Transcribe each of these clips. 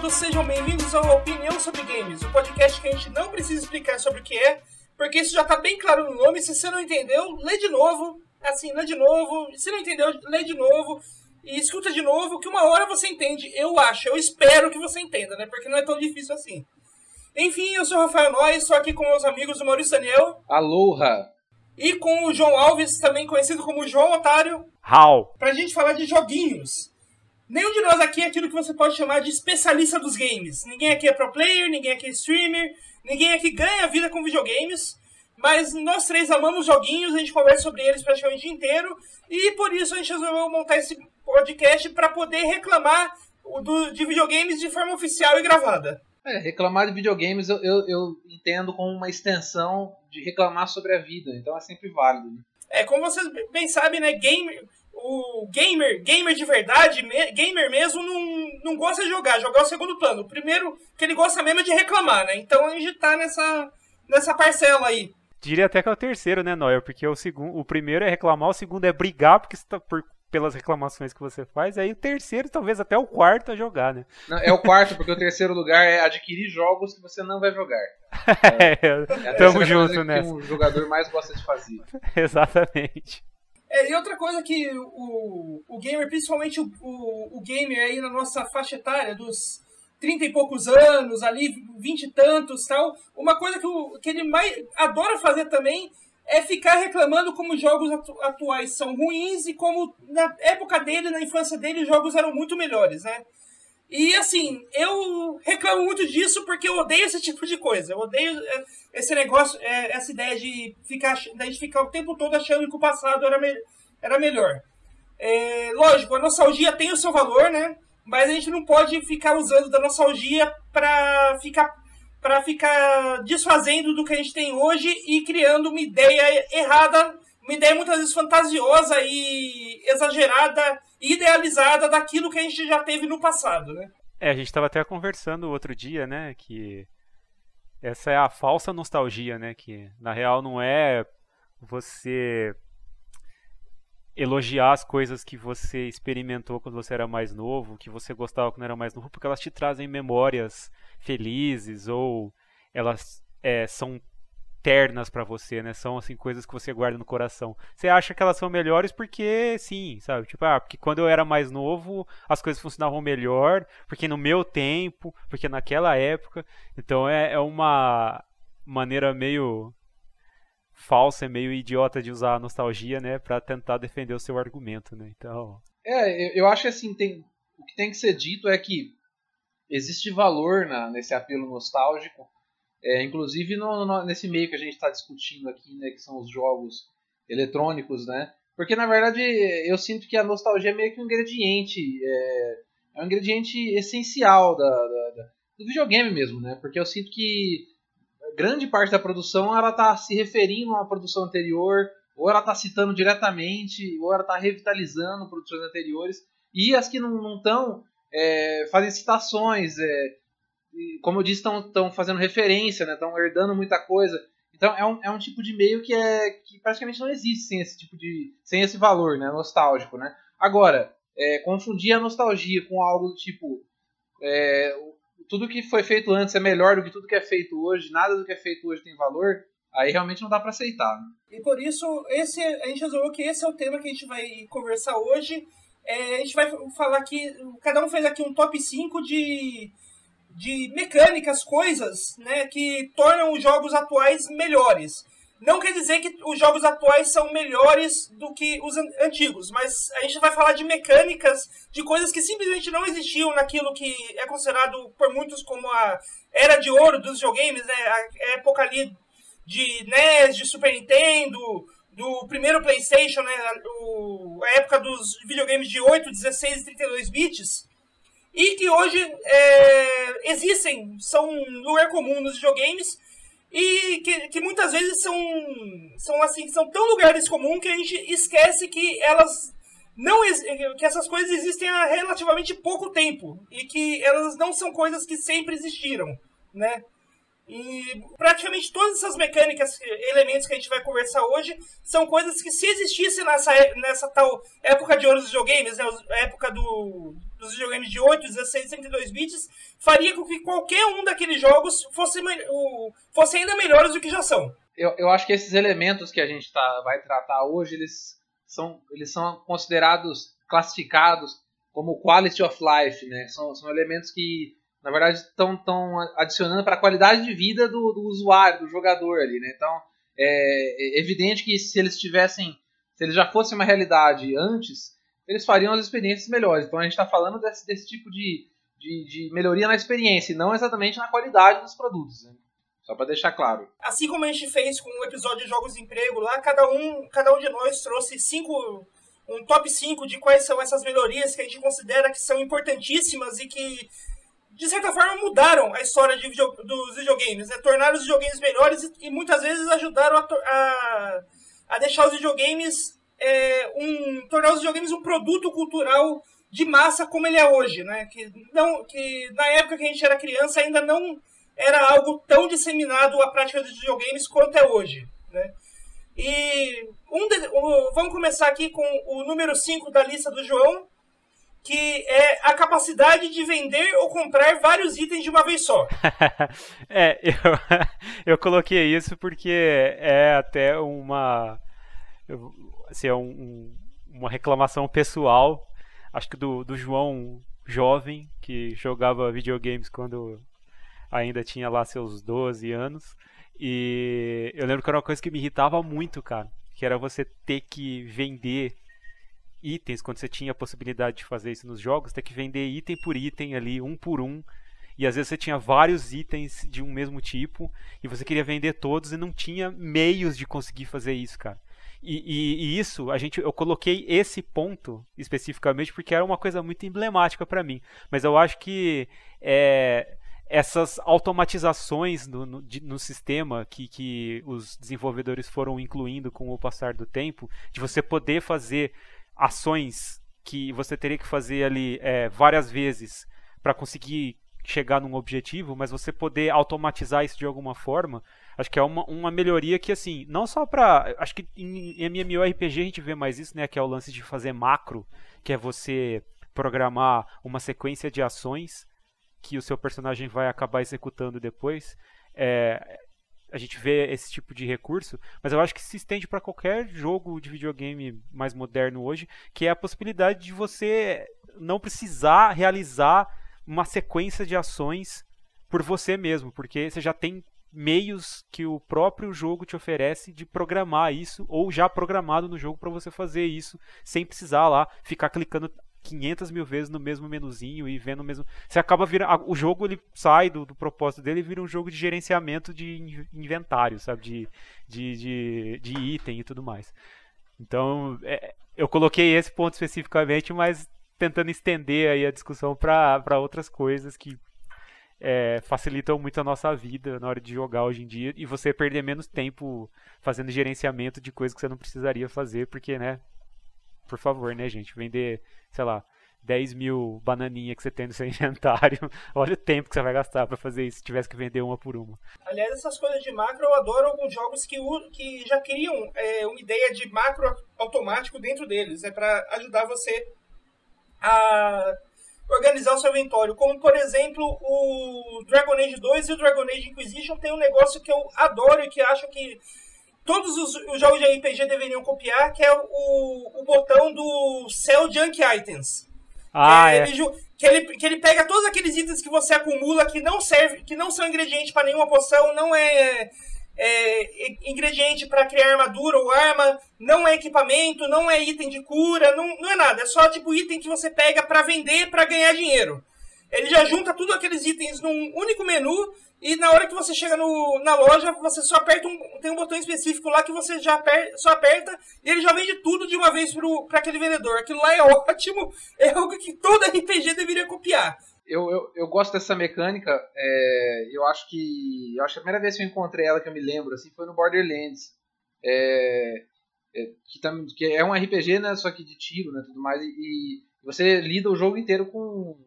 todos, sejam bem-vindos ao Opinião sobre Games, o podcast que a gente não precisa explicar sobre o que é, porque isso já tá bem claro no nome. Se você não entendeu, lê de novo, assim, lê de novo. Se não entendeu, lê de novo e escuta de novo, que uma hora você entende, eu acho, eu espero que você entenda, né? Porque não é tão difícil assim. Enfim, eu sou o Rafael Noy, estou aqui com meus amigos o Maurício Daniel. Aloha! E com o João Alves, também conhecido como João Otário. How? Pra gente falar de joguinhos. Nenhum de nós aqui é aquilo que você pode chamar de especialista dos games. Ninguém aqui é pro player, ninguém aqui é streamer, ninguém aqui ganha vida com videogames. Mas nós três amamos joguinhos, a gente conversa sobre eles praticamente o dia inteiro. E por isso a gente resolveu montar esse podcast para poder reclamar do, de videogames de forma oficial e gravada. É, reclamar de videogames eu, eu, eu, entendo como uma extensão de reclamar sobre a vida, então é sempre válido. Né? É, como vocês bem sabem, né, gamer, o gamer, gamer de verdade, me, gamer mesmo, não, não gosta de jogar, jogar é o segundo plano. O primeiro que ele gosta mesmo é de reclamar, né? Então a gente tá nessa, nessa parcela aí. Diria até que é o terceiro, né, Noel? Porque o, segundo, o primeiro é reclamar, o segundo é brigar porque tá por, pelas reclamações que você faz, aí o terceiro, talvez até o quarto a jogar, né? Não, é o quarto, porque o terceiro lugar é adquirir jogos que você não vai jogar. É, é tamo junto nessa. Que um jogador mais gosta de fazer. Exatamente. É, e outra coisa que o, o gamer, principalmente o, o, o gamer aí na nossa faixa etária, dos 30 e poucos anos, ali, 20 e tantos tal, uma coisa que, o, que ele mais adora fazer também é ficar reclamando como jogos atu atuais são ruins e como na época dele, na infância dele, os jogos eram muito melhores, né? E assim, eu reclamo muito disso porque eu odeio esse tipo de coisa. Eu odeio é, esse negócio, é, essa ideia de ficar, de ficar o tempo todo achando que o passado era, me, era melhor. É, lógico, a nostalgia tem o seu valor, né? Mas a gente não pode ficar usando da nostalgia para ficar para ficar desfazendo do que a gente tem hoje e criando uma ideia errada, uma ideia muitas vezes fantasiosa e exagerada idealizada daquilo que a gente já teve no passado, né? É, a gente estava até conversando outro dia, né, que essa é a falsa nostalgia, né, que na real não é você elogiar as coisas que você experimentou quando você era mais novo, que você gostava quando era mais novo, porque elas te trazem memórias felizes ou elas é, são ternas para você, né? São assim coisas que você guarda no coração. Você acha que elas são melhores porque sim, sabe? Tipo, ah, porque quando eu era mais novo, as coisas funcionavam melhor, porque no meu tempo, porque naquela época. Então é, é uma maneira meio falsa, meio idiota de usar a nostalgia, né, para tentar defender o seu argumento, né? Então, é, eu acho que assim, tem o que tem que ser dito é que existe valor na, nesse apelo nostálgico é, inclusive no, no, nesse meio que a gente está discutindo aqui, né, que são os jogos eletrônicos, né? Porque na verdade eu sinto que a nostalgia é meio que um ingrediente, é, é um ingrediente essencial da, da, da, do videogame mesmo, né? Porque eu sinto que grande parte da produção ela está se referindo a uma produção anterior, ou ela está citando diretamente, ou ela está revitalizando produções anteriores, e as que não estão é, fazem citações, é, como eu disse, estão fazendo referência, estão né? herdando muita coisa. Então é um, é um tipo de meio que, é, que praticamente não existe sem esse tipo de. sem esse valor né? nostálgico. Né? Agora, é, confundir a nostalgia com algo do tipo. É, tudo que foi feito antes é melhor do que tudo que é feito hoje, nada do que é feito hoje tem valor, aí realmente não dá para aceitar. Né? E por isso, esse, a gente resolveu que esse é o tema que a gente vai conversar hoje. É, a gente vai falar aqui, cada um fez aqui um top 5 de de mecânicas, coisas né, que tornam os jogos atuais melhores. Não quer dizer que os jogos atuais são melhores do que os antigos, mas a gente vai falar de mecânicas, de coisas que simplesmente não existiam naquilo que é considerado por muitos como a era de ouro dos videogames, né? a época ali de NES, de Super Nintendo, do primeiro PlayStation, né? A época dos videogames de 8, 16 e 32 bits e que hoje é, existem, são lugar comum nos videogames e que, que muitas vezes são, são assim, são tão lugares comuns que a gente esquece que elas não que essas coisas existem há relativamente pouco tempo e que elas não são coisas que sempre existiram, né? E praticamente todas essas mecânicas, elementos que a gente vai conversar hoje, são coisas que se existissem nessa, nessa tal época de ouro dos videogames, né, época do dos videogames de 8, 16 e 32 bits, faria com que qualquer um daqueles jogos fosse, fosse ainda melhores do que já são. Eu, eu acho que esses elementos que a gente tá, vai tratar hoje, eles são, eles são considerados, classificados como quality of life, né? São, são elementos que, na verdade, estão adicionando para a qualidade de vida do, do, usuário, do jogador ali, né? Então, é, é evidente que se eles tivessem, se eles já fossem uma realidade antes, eles fariam as experiências melhores. Então, a gente está falando desse, desse tipo de, de, de, melhoria na experiência, e não exatamente na qualidade dos produtos. Né? Só para deixar claro. Assim como a gente fez com o episódio de Jogos de Emprego, lá cada um, cada um de nós trouxe cinco, um top 5 de quais são essas melhorias que a gente considera que são importantíssimas e que, de certa forma, mudaram a história de video, dos videogames. Né? Tornaram os videogames melhores e, e muitas vezes ajudaram a, a, a deixar os videogames é, um, tornar os videogames um produto cultural de massa como ele é hoje, né? Que, não, que na época que a gente era criança ainda não era algo tão disseminado a prática dos videogames quanto é hoje. Né? E um de, vamos começar aqui com o número 5 da lista do João, que é a capacidade de vender ou comprar vários itens de uma vez só. é, eu, eu coloquei isso porque é até uma. Assim, é um, uma reclamação pessoal, acho que do, do João jovem, que jogava videogames quando ainda tinha lá seus 12 anos. E eu lembro que era uma coisa que me irritava muito, cara. Que era você ter que vender itens quando você tinha a possibilidade de fazer isso nos jogos, ter que vender item por item ali, um por um. E às vezes você tinha vários itens de um mesmo tipo e você queria vender todos e não tinha meios de conseguir fazer isso, cara. E, e, e, isso, a gente, eu coloquei esse ponto especificamente porque era uma coisa muito emblemática para mim. Mas eu acho que é, essas automatizações no, no, de, no sistema que, que os desenvolvedores foram incluindo com o passar do tempo, de você poder fazer ações que você teria que fazer ali é, várias vezes para conseguir chegar num objetivo, mas você poder automatizar isso de alguma forma, acho que é uma, uma melhoria que, assim, não só para. Acho que em MMORPG a gente vê mais isso, né? Que é o lance de fazer macro, que é você programar uma sequência de ações que o seu personagem vai acabar executando depois. É, a gente vê esse tipo de recurso, mas eu acho que se estende para qualquer jogo de videogame mais moderno hoje, que é a possibilidade de você não precisar realizar uma sequência de ações por você mesmo, porque você já tem meios que o próprio jogo te oferece de programar isso ou já programado no jogo para você fazer isso sem precisar lá ficar clicando 500 mil vezes no mesmo menuzinho e vendo o mesmo. Você acaba virando. O jogo ele sai do, do propósito dele e vira um jogo de gerenciamento de inventário, sabe? De, de, de, de item e tudo mais. Então, é, eu coloquei esse ponto especificamente, mas tentando estender aí a discussão para outras coisas que é, facilitam muito a nossa vida na hora de jogar hoje em dia e você perder menos tempo fazendo gerenciamento de coisas que você não precisaria fazer, porque, né? Por favor, né, gente? Vender sei lá, 10 mil bananinhas que você tem no seu inventário. Olha o tempo que você vai gastar para fazer isso se tivesse que vender uma por uma. Aliás, essas coisas de macro, eu adoro alguns jogos que, que já criam é, uma ideia de macro automático dentro deles, é para ajudar você a organizar o seu inventório. Como, por exemplo, o Dragon Age 2 e o Dragon Age Inquisition tem um negócio que eu adoro e que acho que todos os, os, jogos de RPG deveriam copiar, que é o, o botão do Sell Junk Items. Ah, é. Ele, que, ele, que ele pega todos aqueles itens que você acumula que não serve, que não são ingredientes para nenhuma poção, não é, é ingrediente para criar armadura ou arma, não é equipamento, não é item de cura, não, não é nada. É só tipo item que você pega para vender para ganhar dinheiro. Ele já junta tudo aqueles itens num único menu e na hora que você chega no, na loja, você só aperta um. Tem um botão específico lá que você já aperta, só aperta e ele já vende tudo de uma vez para aquele vendedor. Aquilo lá é ótimo, é algo que todo RPG deveria copiar. Eu, eu, eu gosto dessa mecânica. É, eu acho que. Eu acho que a primeira vez que eu encontrei ela que eu me lembro assim, foi no Borderlands. É, é, que, tam, que é um RPG, né? Só que de tiro, né? Tudo mais. E, e você lida o jogo inteiro com,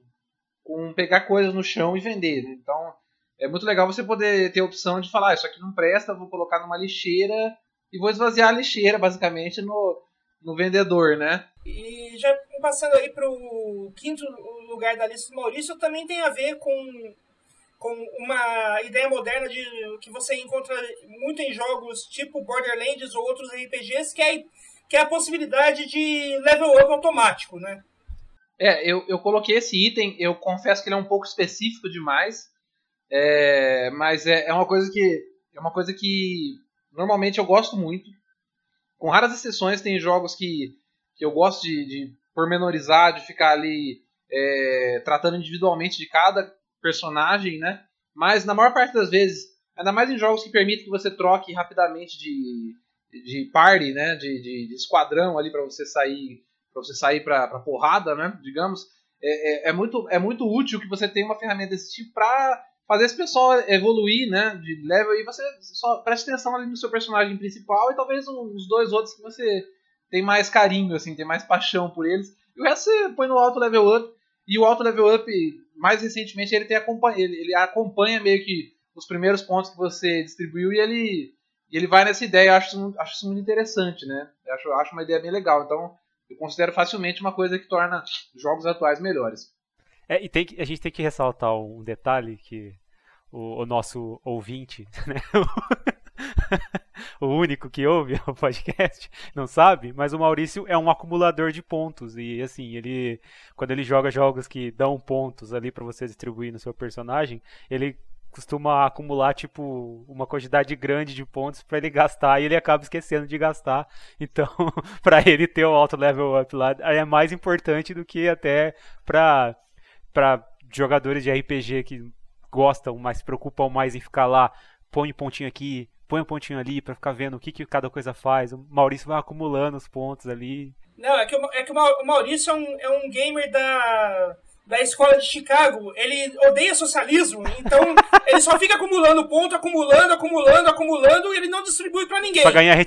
com pegar coisas no chão e vender. Né? Então é muito legal você poder ter a opção de falar, ah, isso aqui não presta, vou colocar numa lixeira e vou esvaziar a lixeira, basicamente, no, no vendedor, né? E já passando aí para o quinto lugar da lista do Maurício, também tem a ver com, com uma ideia moderna de que você encontra muito em jogos tipo Borderlands ou outros RPGs, que é, que é a possibilidade de level up automático, né? É, eu, eu coloquei esse item, eu confesso que ele é um pouco específico demais, é, mas é, é uma coisa que é uma coisa que normalmente eu gosto muito. Com raras exceções, tem jogos que, que eu gosto de, de pormenorizar, de ficar ali é, tratando individualmente de cada personagem, né? Mas na maior parte das vezes, ainda mais em jogos que permitem que você troque rapidamente de, de party, né? De, de, de esquadrão ali para você sair para você sair para porrada, né? Digamos, é, é, é, muito, é muito útil que você tenha uma ferramenta desse tipo para fazer esse pessoal evoluir, né, de level, e você só preste atenção ali no seu personagem principal e talvez uns dois outros que você tem mais carinho, assim, tem mais paixão por eles. E o resto você põe no auto level up, e o auto level up, mais recentemente, ele, tem acompanha, ele, ele acompanha meio que os primeiros pontos que você distribuiu e ele, ele vai nessa ideia. Eu acho, acho isso muito interessante, né? Eu acho, acho uma ideia bem legal. Então, eu considero facilmente uma coisa que torna jogos atuais melhores. É, e tem que, a gente tem que ressaltar um detalhe que o, o nosso ouvinte, né? o único que ouve o podcast, não sabe, mas o Maurício é um acumulador de pontos e assim, ele quando ele joga jogos que dão pontos ali para você distribuir no seu personagem, ele costuma acumular tipo uma quantidade grande de pontos para ele gastar e ele acaba esquecendo de gastar. Então, para ele ter o auto level up lá é mais importante do que até para para jogadores de RPG que gostam, mas se preocupam mais em ficar lá, põe um pontinho aqui, põe um pontinho ali para ficar vendo o que, que cada coisa faz. O Maurício vai acumulando os pontos ali. Não, é que, o, é que o Maurício é um, é um gamer da da escola de Chicago, ele odeia socialismo, então ele só fica acumulando ponto, acumulando, acumulando, acumulando e ele não distribui para ninguém. Pra ganhar,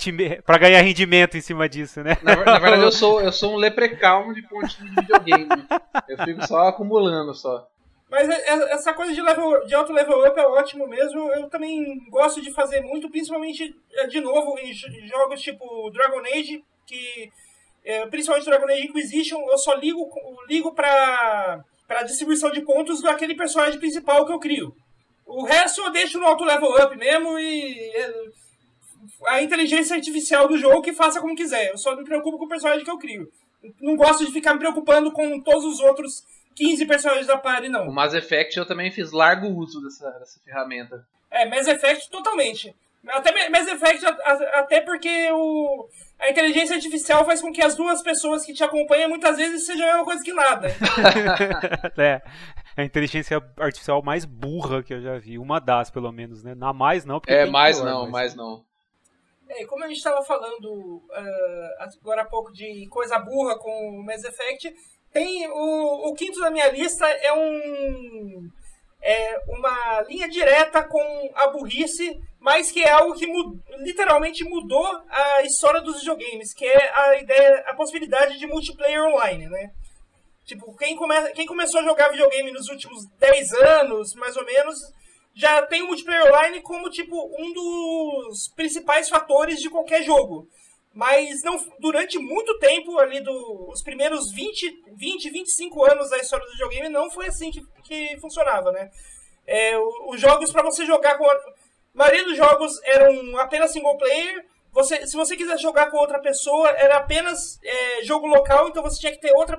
pra ganhar rendimento em cima disso, né? Na, na, verdade, eu sou, eu sou um leprechaun de pontinho de videogame. Eu fico só acumulando só. Mas é, é, essa coisa de, level, de auto level up é ótimo mesmo. Eu também gosto de fazer muito, principalmente de novo em jogos tipo Dragon Age, que é, principalmente Dragon Age Inquisition, eu só ligo, ligo pra, pra distribuição de pontos daquele personagem principal que eu crio. O resto eu deixo no auto level up mesmo e é, a inteligência artificial do jogo que faça como quiser. Eu só me preocupo com o personagem que eu crio. Não gosto de ficar me preocupando com todos os outros 15 personagens da party, não. O Mass Effect eu também fiz largo uso dessa, dessa ferramenta. É, Mass Effect totalmente. Até Mass Effect, até porque o, a inteligência artificial faz com que as duas pessoas que te acompanham muitas vezes sejam a mesma coisa que nada. é. A inteligência artificial mais burra que eu já vi. Uma das, pelo menos, né? Na mais não, porque. É, mais pior, não, mas... mais não. É, como a gente estava falando uh, agora há pouco de coisa burra com o Mass Effect, tem o, o quinto da minha lista é um é uma linha direta com a burrice, mas que é algo que mud, literalmente mudou a história dos videogames, que é a ideia, a possibilidade de multiplayer online, né? Tipo, quem, come, quem começou a jogar videogame nos últimos 10 anos, mais ou menos, já tem o multiplayer online como, tipo, um dos principais fatores de qualquer jogo. Mas não, durante muito tempo, ali dos primeiros 20, 20, 25 anos da história do videogame, não foi assim que, que funcionava, né? É, os jogos para você jogar com. A maioria dos jogos eram apenas single player. Você, se você quiser jogar com outra pessoa, era apenas é, jogo local, então você tinha que ter outra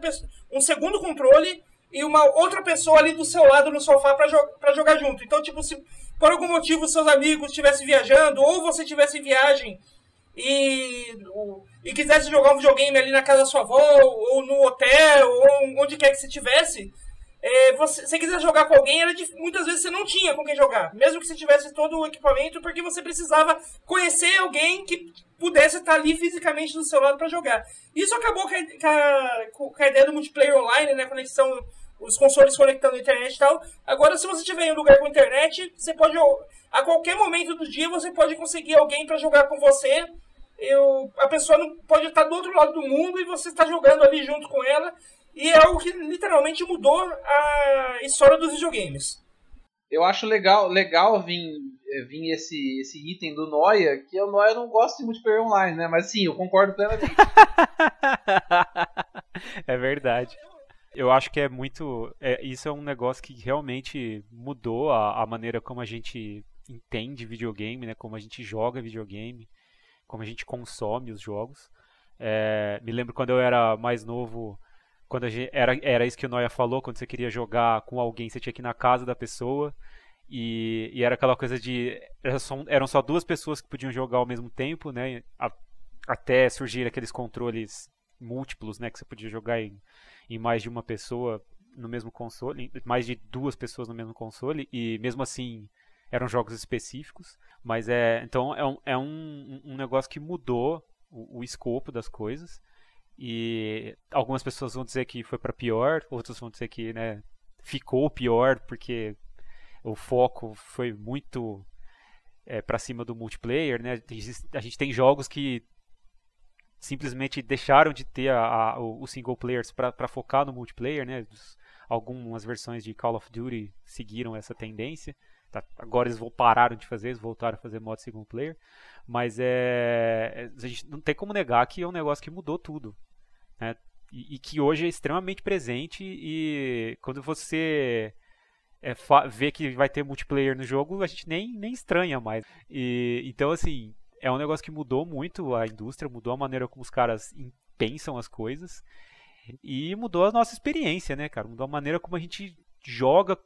um segundo controle e uma outra pessoa ali do seu lado no sofá para jo jogar junto. Então, tipo, se por algum motivo seus amigos estivessem viajando ou você estivesse em viagem e, e quisesse jogar um videogame ali na casa da sua avó, ou no hotel, ou onde quer que você estivesse, é, você, se quiser jogar com alguém, era muitas vezes você não tinha com quem jogar, mesmo que você tivesse todo o equipamento, porque você precisava conhecer alguém que pudesse estar ali fisicamente do seu lado para jogar. Isso acabou com a, com a, ideia do multiplayer online, né, conexão, os consoles conectando a internet e tal. Agora, se você estiver em um lugar com internet, você pode a qualquer momento do dia você pode conseguir alguém para jogar com você eu, a pessoa não pode estar do outro lado do mundo e você está jogando ali junto com ela. E é algo que literalmente mudou a história dos videogames. Eu acho legal, legal vir é, vir esse, esse item do Noia, que o Noia não gosta de multiplayer online, né? Mas sim, eu concordo plenamente. é verdade. Eu acho que é muito. É, isso é um negócio que realmente mudou a, a maneira como a gente entende videogame, né? Como a gente joga videogame, como a gente consome os jogos. É, me lembro quando eu era mais novo, quando gente, era, era isso que o Noia falou, quando você queria jogar com alguém, você tinha que ir na casa da pessoa. E, e era aquela coisa de. Era só, eram só duas pessoas que podiam jogar ao mesmo tempo, né? A, até surgir aqueles controles múltiplos, né? Que você podia jogar em, em mais de uma pessoa no mesmo console, mais de duas pessoas no mesmo console, e mesmo assim eram jogos específicos. Mas é. Então é um, é um, um negócio que mudou o, o escopo das coisas. E algumas pessoas vão dizer que foi para pior, outras vão dizer que né, ficou pior porque o foco foi muito é, para cima do multiplayer. Né? A gente tem jogos que simplesmente deixaram de ter a, a, o single players para focar no multiplayer, né? Algumas versões de Call of Duty seguiram essa tendência. Tá, agora eles pararam de fazer, eles voltaram a fazer modo single player. Mas é, é, a gente não tem como negar que é um negócio que mudou tudo. Né? E, e que hoje é extremamente presente e quando você é, vê que vai ter multiplayer no jogo, a gente nem, nem estranha mais. E, então, assim, é um negócio que mudou muito a indústria, mudou a maneira como os caras pensam as coisas e mudou a nossa experiência, né, cara? Mudou a maneira como a gente joga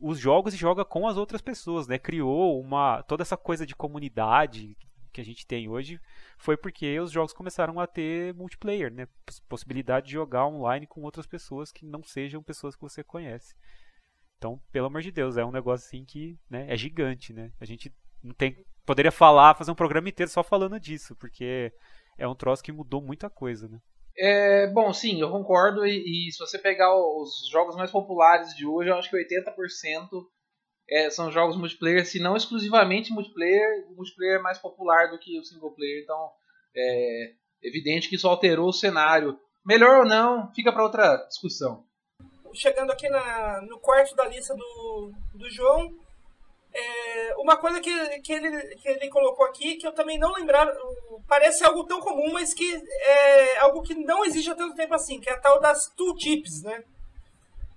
os jogos e joga com as outras pessoas, né? Criou uma toda essa coisa de comunidade que a gente tem hoje foi porque os jogos começaram a ter multiplayer, né? Possibilidade de jogar online com outras pessoas que não sejam pessoas que você conhece. Então, pelo amor de Deus, é um negócio assim que né, é gigante, né? A gente não tem poderia falar, fazer um programa inteiro só falando disso, porque é um troço que mudou muita coisa, né? É, bom, sim, eu concordo. E, e, se você pegar os jogos mais populares de hoje, eu acho que 80% é, são jogos multiplayer, se não exclusivamente multiplayer. O multiplayer é mais popular do que o single player, então é evidente que isso alterou o cenário. Melhor ou não, fica para outra discussão. Chegando aqui na, no quarto da lista do, do João, é, uma coisa que, que, ele, que ele colocou aqui, que eu também não lembrava, parece algo tão comum, mas que é algo que não existe há tanto tempo assim, que é a tal das tooltips, né?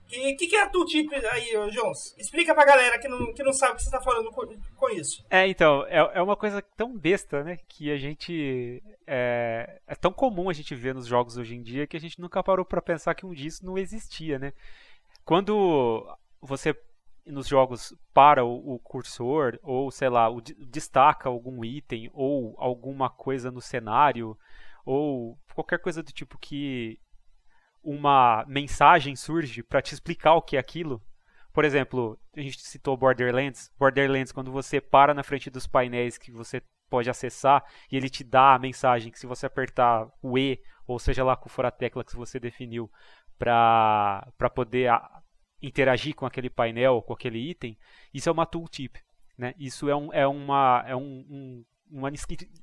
O que, que, é a tooltip aí, Jones? Explica pra galera que não, que não sabe o que você tá falando com, com isso. É, então, é, é uma coisa tão besta, né? Que a gente. É, é tão comum a gente ver nos jogos hoje em dia que a gente nunca parou para pensar que um dia isso não existia, né? Quando você nos jogos para o, o, cursor ou sei lá o, destaca algum item ou alguma coisa no cenário ou qualquer coisa do tipo que uma mensagem surge para te explicar o que é aquilo. Por exemplo a gente citou Borderlands. Borderlands quando você para na frente dos painéis que você pode acessar e ele te dá a mensagem que se você apertar o E ou seja lá qual for a tecla que você definiu para poder interagir com aquele painel, com aquele item, isso é uma tooltip. Né? Isso é, um, é, uma, é um, um, uma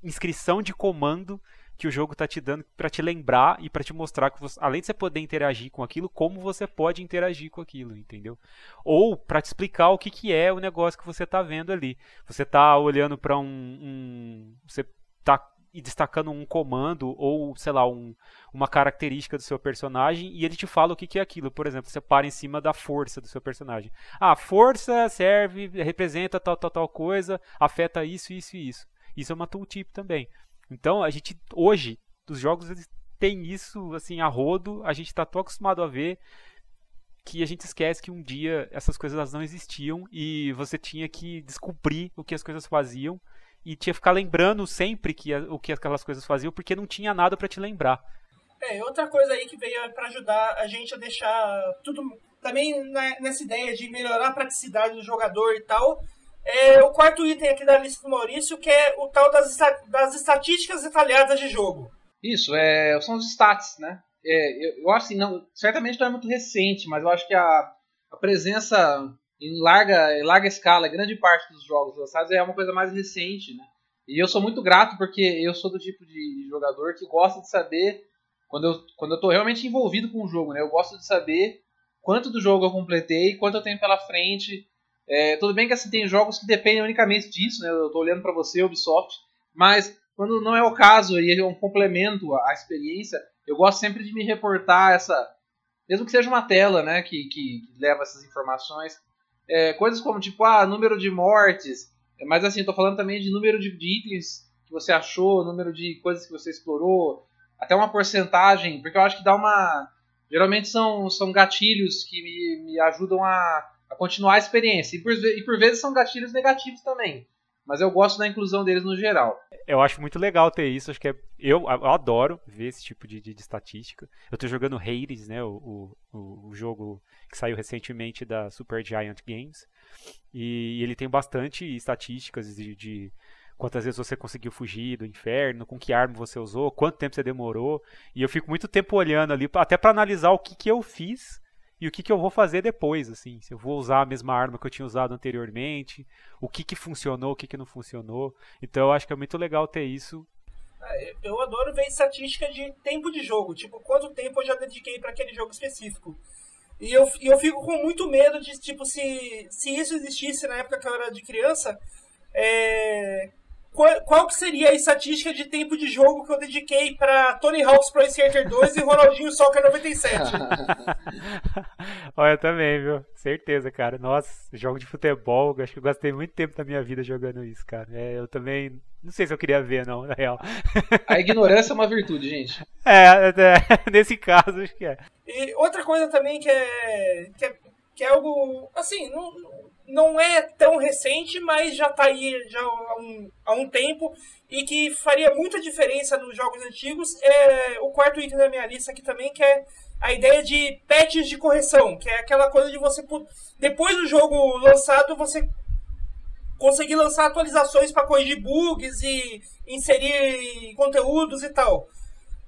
inscrição de comando que o jogo está te dando para te lembrar e para te mostrar que você, além de você poder interagir com aquilo, como você pode interagir com aquilo, entendeu? Ou para te explicar o que, que é o negócio que você está vendo ali. Você está olhando para um, um, você está e destacando um comando ou, sei lá, um, uma característica do seu personagem e ele te fala o que, que é aquilo. Por exemplo, você para em cima da força do seu personagem. Ah, força serve, representa tal, tal, tal coisa, afeta isso, isso e isso. Isso é uma tooltip também. Então, a gente, hoje, os jogos eles têm isso, assim, a rodo, a gente está tão acostumado a ver que a gente esquece que um dia essas coisas não existiam e você tinha que descobrir o que as coisas faziam e tinha que ficar lembrando sempre que, o que aquelas coisas faziam, porque não tinha nada para te lembrar. É, outra coisa aí que veio para ajudar a gente a deixar tudo também nessa ideia de melhorar a praticidade do jogador e tal, é o quarto item aqui da lista do Maurício, que é o tal das, das estatísticas detalhadas de jogo. Isso, é, são os stats, né? É, eu, eu, acho assim, não, certamente não é muito recente, mas eu acho que a, a presença em larga, em larga escala, grande parte dos jogos lançados é uma coisa mais recente, né? E eu sou muito grato porque eu sou do tipo de jogador que gosta de saber quando eu, quando eu tô realmente envolvido com o jogo, né? Eu gosto de saber quanto do jogo eu completei, quanto eu tenho pela frente, É, tudo bem que assim, tem jogos que dependem unicamente disso, né? Eu estou olhando para você, Ubisoft, mas quando não é o caso e é um complemento à experiência, eu gosto sempre de me reportar essa, mesmo que seja uma tela, né, que, que leva essas informações, é, coisas como tipo, ah, número de mortes, mas assim, estou falando também de número de itens que você achou, número de coisas que você explorou, até uma porcentagem, porque eu acho que dá uma, geralmente são, são gatilhos que me, me ajudam a a continuar a experiência. E por, e por vezes são gatilhos negativos também. Mas eu gosto da inclusão deles no geral. Eu acho muito legal ter isso. Acho que é, eu, eu adoro ver esse tipo de, de, de estatística. Eu estou jogando Hades, né, o, o, o, jogo que saiu recentemente da Super Giant Games. E ele tem bastante estatísticas de, de quantas vezes você conseguiu fugir do inferno, com que arma você usou, quanto tempo você demorou. E eu fico muito tempo olhando ali, até para analisar o que, que eu fiz e o que, que eu vou fazer depois, assim, se eu vou usar a mesma arma que eu tinha usado anteriormente, o que, que funcionou, o que, que não funcionou. Então eu acho que é muito legal ter isso. É, eu adoro ver estatística de tempo de jogo, tipo, quanto tempo eu já dediquei para aquele jogo específico. E eu, eu fico com muito medo de, tipo, se, se isso existisse na época que eu era de criança, é, qual, qual que seria a estatística de tempo de jogo que eu dediquei para Tony Hawk's Pro Skater 2 e Ronaldinho Soccer 97? Olha, eu também, viu? Certeza, cara. Nossa, jogo de futebol, acho que eu gastei muito tempo da minha vida jogando isso, cara. É, eu também. Não sei se eu queria ver, não, na real. A ignorância é uma virtude, gente. É, é nesse caso, acho que é. E outra coisa também que é. que é, que é algo. Assim, não não é tão recente, mas já está aí já há um, há um tempo e que faria muita diferença nos jogos antigos. É o quarto item da minha lista aqui também, que é a ideia de patches de correção, que é aquela coisa de você, depois do jogo lançado, você conseguir lançar atualizações para corrigir bugs e inserir conteúdos e tal.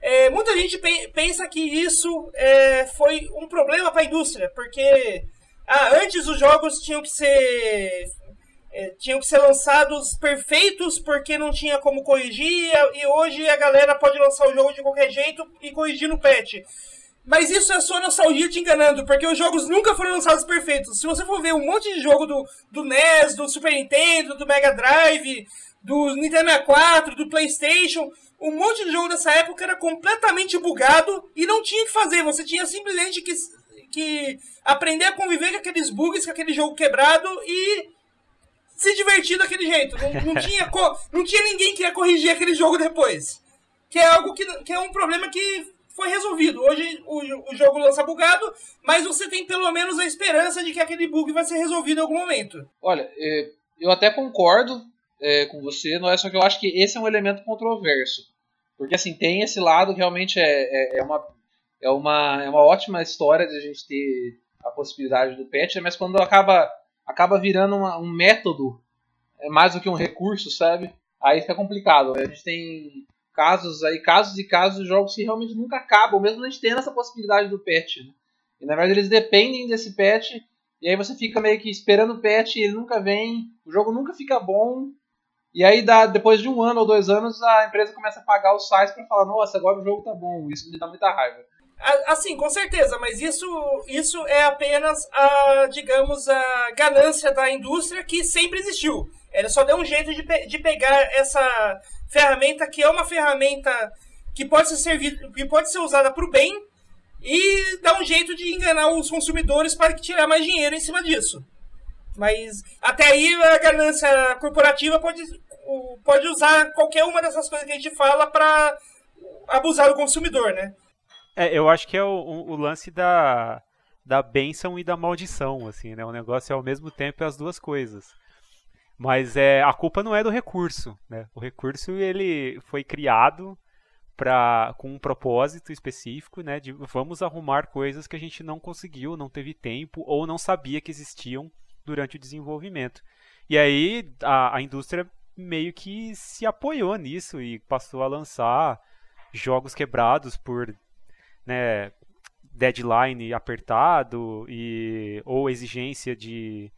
É, muita gente pensa que isso é, foi um problema para a indústria, porque ah, antes os jogos tinham que ser é, tinham que ser lançados perfeitos porque não tinha como corrigir e hoje a galera pode lançar o jogo de qualquer jeito e corrigir no patch. Mas isso é só nostalgia te enganando, porque os jogos nunca foram lançados perfeitos. Se você for ver um monte de jogo do, do NES, do Super Nintendo, do Mega Drive, do Nintendo 64, do PlayStation, um monte de jogo dessa época era completamente bugado e não tinha o que fazer. Você tinha simplesmente que que aprender a conviver com aqueles bugs, com aquele jogo quebrado e se divertir daquele jeito. Não, não tinha, não tinha ninguém que ia corrigir aquele jogo depois. Que é algo que, que é um problema que foi resolvido. Hoje o, o jogo lança bugado, mas você tem pelo menos a esperança de que aquele bug vai ser resolvido em algum momento. Olha, é, eu até concordo é, com você, não é só que eu acho que esse é um elemento controverso. Porque assim, tem esse lado que realmente é, é, é uma é uma, é uma ótima história de a gente ter a possibilidade do patch, mas quando acaba, acaba virando uma, um método é mais do que um recurso, sabe? Aí fica complicado. A gente tem casos aí, casos e casos de jogos que realmente nunca acabam, mesmo a gente tendo essa possibilidade do patch. Né? E na verdade eles dependem desse patch, e aí você fica meio que esperando o patch, ele nunca vem, o jogo nunca fica bom, e aí dá, depois de um ano ou dois anos a empresa começa a pagar os sites para falar, nossa, agora o jogo tá bom, isso me dá muita raiva. Assim, com certeza, mas isso, isso é apenas a, digamos, a ganância da indústria que sempre existiu. Ela só deu um jeito de, pe de pegar essa ferramenta que é uma ferramenta que pode ser servir, que pode ser usada para o bem e dar um jeito de enganar os consumidores para tirar mais dinheiro em cima disso. Mas até aí a ganância corporativa pode, pode usar qualquer uma dessas coisas que a gente fala para abusar do consumidor, né? É, eu acho que é o, o, lance da, da bênção e da maldição, assim, né? O negócio é ao mesmo tempo as duas coisas. Mas é, a culpa não é do recurso, né? O recurso ele foi criado para com um propósito específico, né? De vamos arrumar coisas que a gente não conseguiu, não teve tempo ou não sabia que existiam durante o desenvolvimento. E aí a, a indústria meio que se apoiou nisso e passou a lançar jogos quebrados por né, deadline apertado e ou exigência de,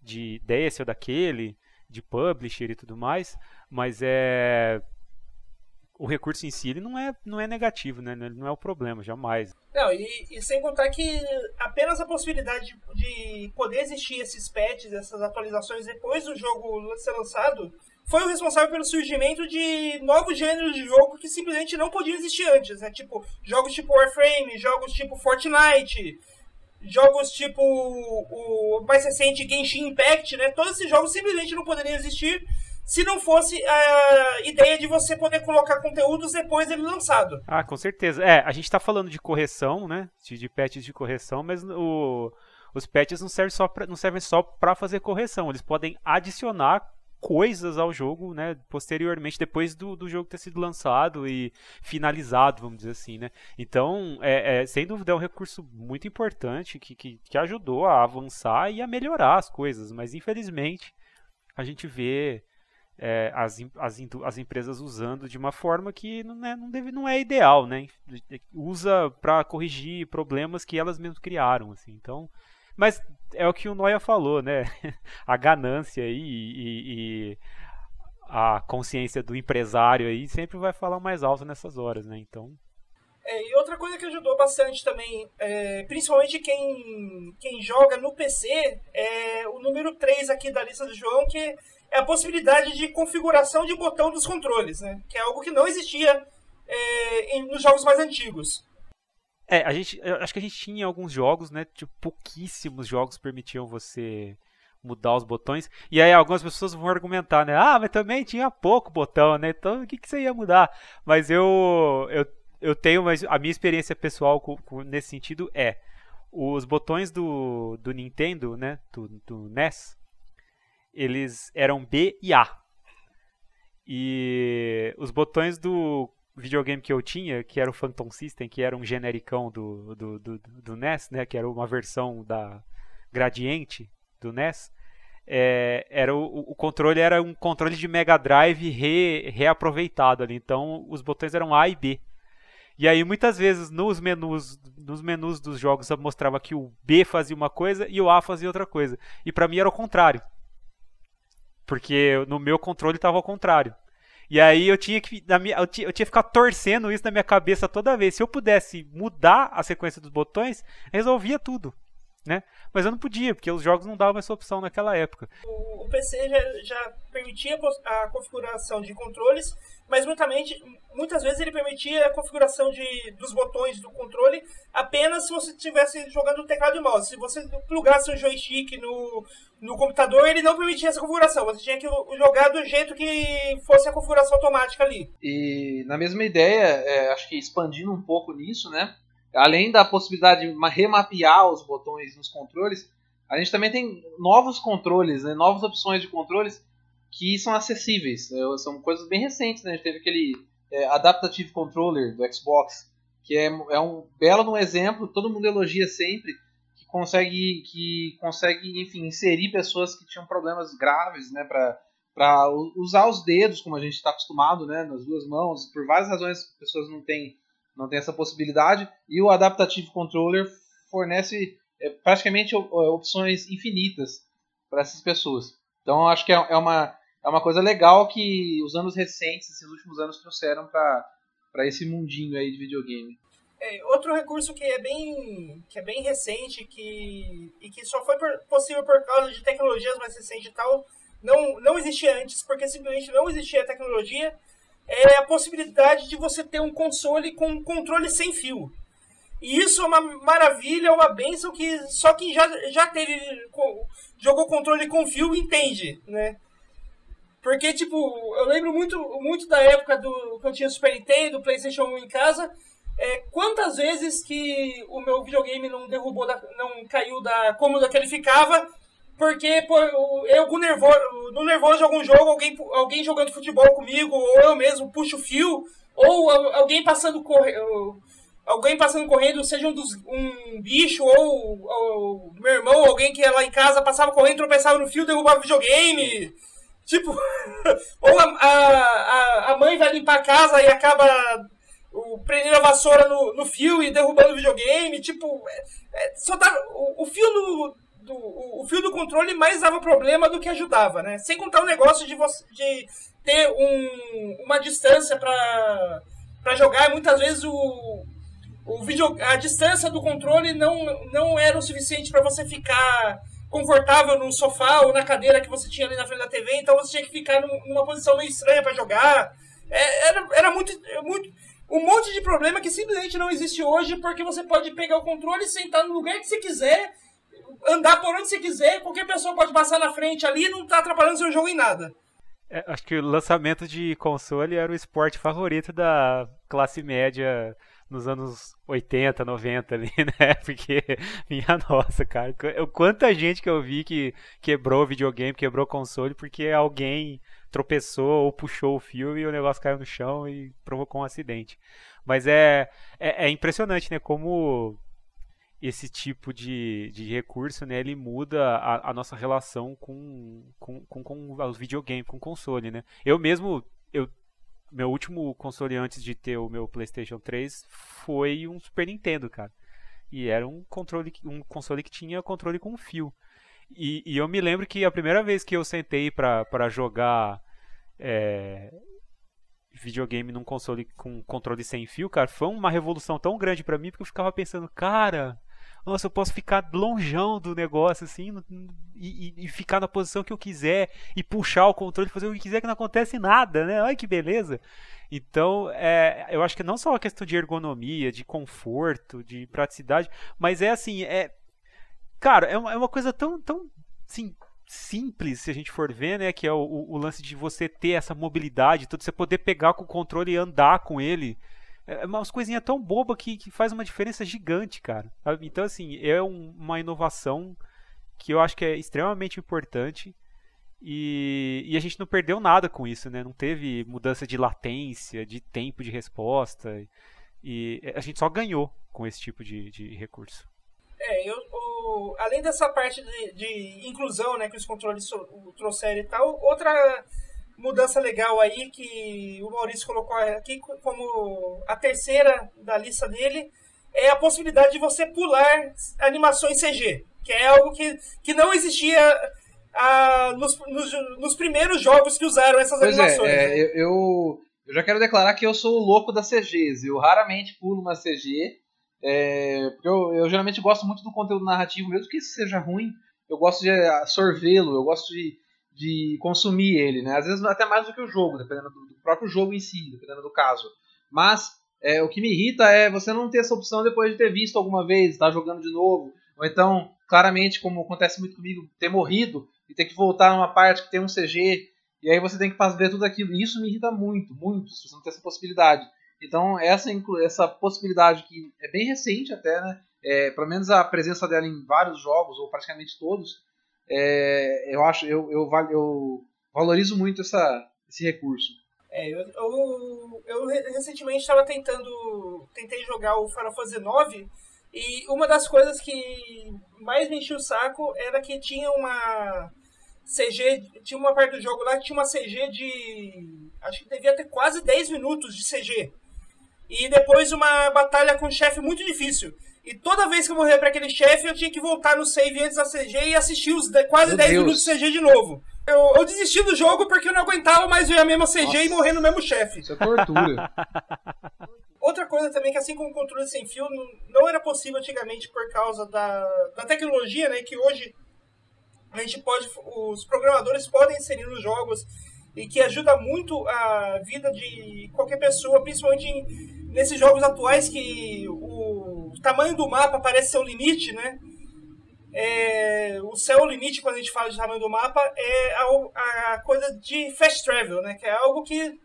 de desse ou daquele, de publisher e tudo mais, mas é o recurso em si ele não é, não é negativo, né? Ele não é o problema, jamais. Não, e, e sem contar que apenas a possibilidade de, de poder existir esses patches, essas atualizações depois do jogo ser lançado, foi o responsável pelo surgimento de novos gêneros de jogo que simplesmente não podiam existir antes, né? Tipo, jogos tipo Warframe, jogos tipo Fortnite, jogos tipo o mais recente Genshin Impact, né? Todos esses jogos simplesmente não poderiam existir se não fosse a ideia de você poder colocar conteúdos depois dele lançado. Ah, com certeza. É, a gente está falando de correção, né? De, de patches de correção, mas o, os patches não servem só não servem só para fazer correção. Eles podem adicionar coisas ao jogo, né, posteriormente, depois do, do jogo ter sido lançado e finalizado, vamos dizer assim, né. Então, é, é sem dúvida é um recurso muito importante que, que, que, ajudou a avançar e a melhorar as coisas, mas infelizmente a gente vê é, as, as, as empresas usando de uma forma que não é, não deve, não é ideal, né, usa para corrigir problemas que elas mesmas criaram, assim, então mas é o que o Noia falou, né? A ganância aí e, e, a consciência do empresário aí sempre vai falar mais alto nessas horas, né? Então. É, e outra coisa que ajudou bastante também, é, principalmente quem, quem joga no PC, é o número 3 aqui da lista do João, que é a possibilidade de configuração de botão dos controles, né? Que é algo que não existia é, em, nos jogos mais antigos. É, a gente, acho que a gente tinha alguns jogos, né? Tipo, pouquíssimos jogos permitiam você mudar os botões. E aí algumas pessoas vão argumentar, né? Ah, mas também tinha pouco botão, né? Então o que, que você ia mudar? Mas eu, eu, eu tenho, mas a minha experiência pessoal com, com, nesse sentido é os botões do, do Nintendo, né? Do, do NES, eles eram B e A. E os botões do videogame que eu tinha, que era o Phantom System, que era um genericão do, do, do, do NES, né? Que era uma versão da Gradiente do NES. É, era o, o, controle era um controle de Mega Drive re, reaproveitado ali. Então os botões eram A e B. E aí muitas vezes nos menus, nos menus dos jogos mostrava que o B fazia uma coisa e o A fazia outra coisa. E para mim era o contrário. Porque no meu controle estava ao contrário. E aí eu tinha que na minha, eu, tinha, eu tinha que ficar torcendo isso na minha cabeça toda vez. Se eu pudesse mudar a sequência dos botões, resolvia tudo. Né? Mas eu não podia, porque os jogos não davam essa opção naquela época. O, PC já, já permitia a configuração de controles, mas muitamente, muitas vezes ele permitia a configuração de, dos botões do controle apenas se você estivesse jogando o teclado e mouse. Se você plugasse o joystick no, no computador, ele não permitia essa configuração. Você tinha que jogar do jeito que fosse a configuração automática ali. E na mesma ideia, é, acho que expandindo um pouco nisso, né? Além da possibilidade de remapear os botões nos controles, a gente também tem novos controles, né? novas opções de controles que são acessíveis. São coisas bem recentes, né? A gente teve aquele é, Adaptative Controller do Xbox, que é, é um belo um exemplo, todo mundo elogia sempre, que consegue, que consegue enfim, inserir pessoas que tinham problemas graves, né? Para usar os dedos, como a gente está acostumado, né? Nas duas mãos. Por várias razões, as pessoas não têm, não têm essa possibilidade. E o Adaptative Controller fornece é, praticamente opções infinitas para essas pessoas. Então, acho que é, é uma é uma coisa legal que os anos recentes, esses últimos anos, trouxeram para esse mundinho aí de videogame. É, outro recurso que é bem que é bem recente que e que só foi por, possível por causa de tecnologias mais recentes e tal não não existia antes porque simplesmente não existia tecnologia é a possibilidade de você ter um console com controle sem fio e isso é uma maravilha uma benção que só quem já já teve jogou controle com fio entende né porque, tipo, eu lembro muito, muito da época do que eu tinha Super Nintendo, PlayStation 1 em casa. É, quantas vezes que o meu videogame não derrubou, da, não caiu da cômoda que ele ficava, porque pô, eu com nervoso, no nervoso de algum jogo, alguém, alguém jogando futebol comigo, ou eu mesmo puxo o fio, ou alguém passando correndo. Alguém passando correndo, seja um, dos, um bicho ou, ou meu irmão, alguém que ia lá em casa, passava correndo, tropeçava no fio, derrubava o videogame. Tipo, ou a, a, a mãe vai limpar a casa e acaba o, prendendo a vassoura no, no fio e derrubando o videogame. Tipo, é, é, só dá, o, o fio do, do, o fio do controle mais dava problema do que ajudava, né? Sem contar o negócio de, você, de ter um, uma distância para jogar. Muitas vezes o, o video, a distância do controle não, não era o suficiente para você ficar confortável no sofá ou na cadeira que você tinha ali na frente da TV, então você tinha que ficar numa posição meio estranha para jogar. É, era, era muito, muito. Um monte de problema que simplesmente não existe hoje, porque você pode pegar o controle, sentar no lugar que você quiser, andar por onde você quiser, qualquer pessoa pode passar na frente ali e não tá atrapalhando seu jogo em nada. É, acho que o lançamento de console era o esporte favorito da classe média nos anos 80, 90 ali, né? Porque, minha nossa, cara, quanta gente que eu vi que quebrou videogame, quebrou console porque alguém tropeçou ou puxou o fio e o negócio caiu no chão e provocou um acidente. Mas é, é, é impressionante, né? Como esse tipo de, de recurso, né, ele muda a, a nossa relação com, com, com, com os videogames, com o console, né? Eu mesmo, eu, meu último console antes de ter o meu PlayStation 3 foi um Super Nintendo, cara. E era um controle, um console que tinha controle com fio. E, e eu me lembro que a primeira vez que eu sentei para jogar é, videogame num console com controle sem fio, cara, foi uma revolução tão grande para mim porque eu ficava pensando, cara, nossa, eu posso ficar longeão do negócio, assim, e, e, ficar na posição que eu quiser, e puxar o controle, fazer o que quiser, que não acontece nada, né? Olha que beleza. Então, é, eu acho que não só uma questão de ergonomia, de conforto, de praticidade, mas é assim, é. Cara, é uma, é uma coisa tão, tão assim, simples, se a gente for ver, né? Que é o, o, lance de você ter essa mobilidade, tudo, você poder pegar com o controle e andar com ele. É, é umas coisinhas tão boba que, que faz uma diferença gigante, cara. Então, assim, é um, uma inovação que eu acho que é extremamente importante. E, e, a gente não perdeu nada com isso, né? Não teve mudança de latência, de tempo de resposta. E a gente só ganhou com esse tipo de, de recurso. É, eu, o, além dessa parte de, de, inclusão, né, que os controles trouxeram e tal, outra mudança legal aí que o Maurício colocou aqui como a terceira da lista dele é a possibilidade de você pular animações CG, que é algo que, que não existia ah, nos, nos, nos, primeiros jogos que usaram essas pois é, animações. É, né? eu, eu já quero declarar que eu sou o louco das CGs. Eu raramente pulo uma CG, é, porque eu, eu geralmente gosto muito do conteúdo narrativo, mesmo que isso seja ruim. Eu gosto de absorvê-lo, eu gosto de de consumir ele, né? Às vezes até mais do que o jogo, dependendo do, do próprio jogo em si, dependendo do caso. Mas é, o que me irrita é você não ter essa opção depois de ter visto alguma vez, estar tá jogando de novo, ou então, claramente, como acontece muito comigo, ter morrido e ter que voltar numa parte que tem um CG, e aí você tem que ver tudo aquilo. E isso me irrita muito, muito, se você não tem essa possibilidade. Então, essa, essa possibilidade que é bem recente até, né? É, pelo menos a presença dela em vários jogos, ou praticamente todos, é, eu acho, eu, eu, eu valorizo muito essa, esse recurso. É, eu, eu, eu recentemente estava tentando, tentei jogar o Final Fantasy IX e uma das coisas que mais me enchia o saco era que tinha uma CG, tinha uma parte do jogo lá que tinha uma CG de, acho que devia ter quase 10 minutos de CG. E depois uma batalha com um chefe muito difícil. E toda vez que eu morria para aquele chefe, eu tinha que voltar no save antes da CG e assistir os quase Meu 10 Deus. minutos de CG de novo. Eu, eu, desisti do jogo porque eu não aguentava mais ver a mesma CG Nossa. e morrer no mesmo chefe. Isso é tortura. Outra coisa também que assim como o controle sem fio não, era possível antigamente por causa da, da tecnologia, né, que hoje a gente pode os programadores podem inserir nos jogos e que ajuda muito a vida de qualquer pessoa, principalmente em, nesses jogos atuais que o tamanho do mapa parece ser o limite, né? É, o céu é o limite quando a gente fala de tamanho do mapa é a, a, coisa de fast travel, né? Que é algo que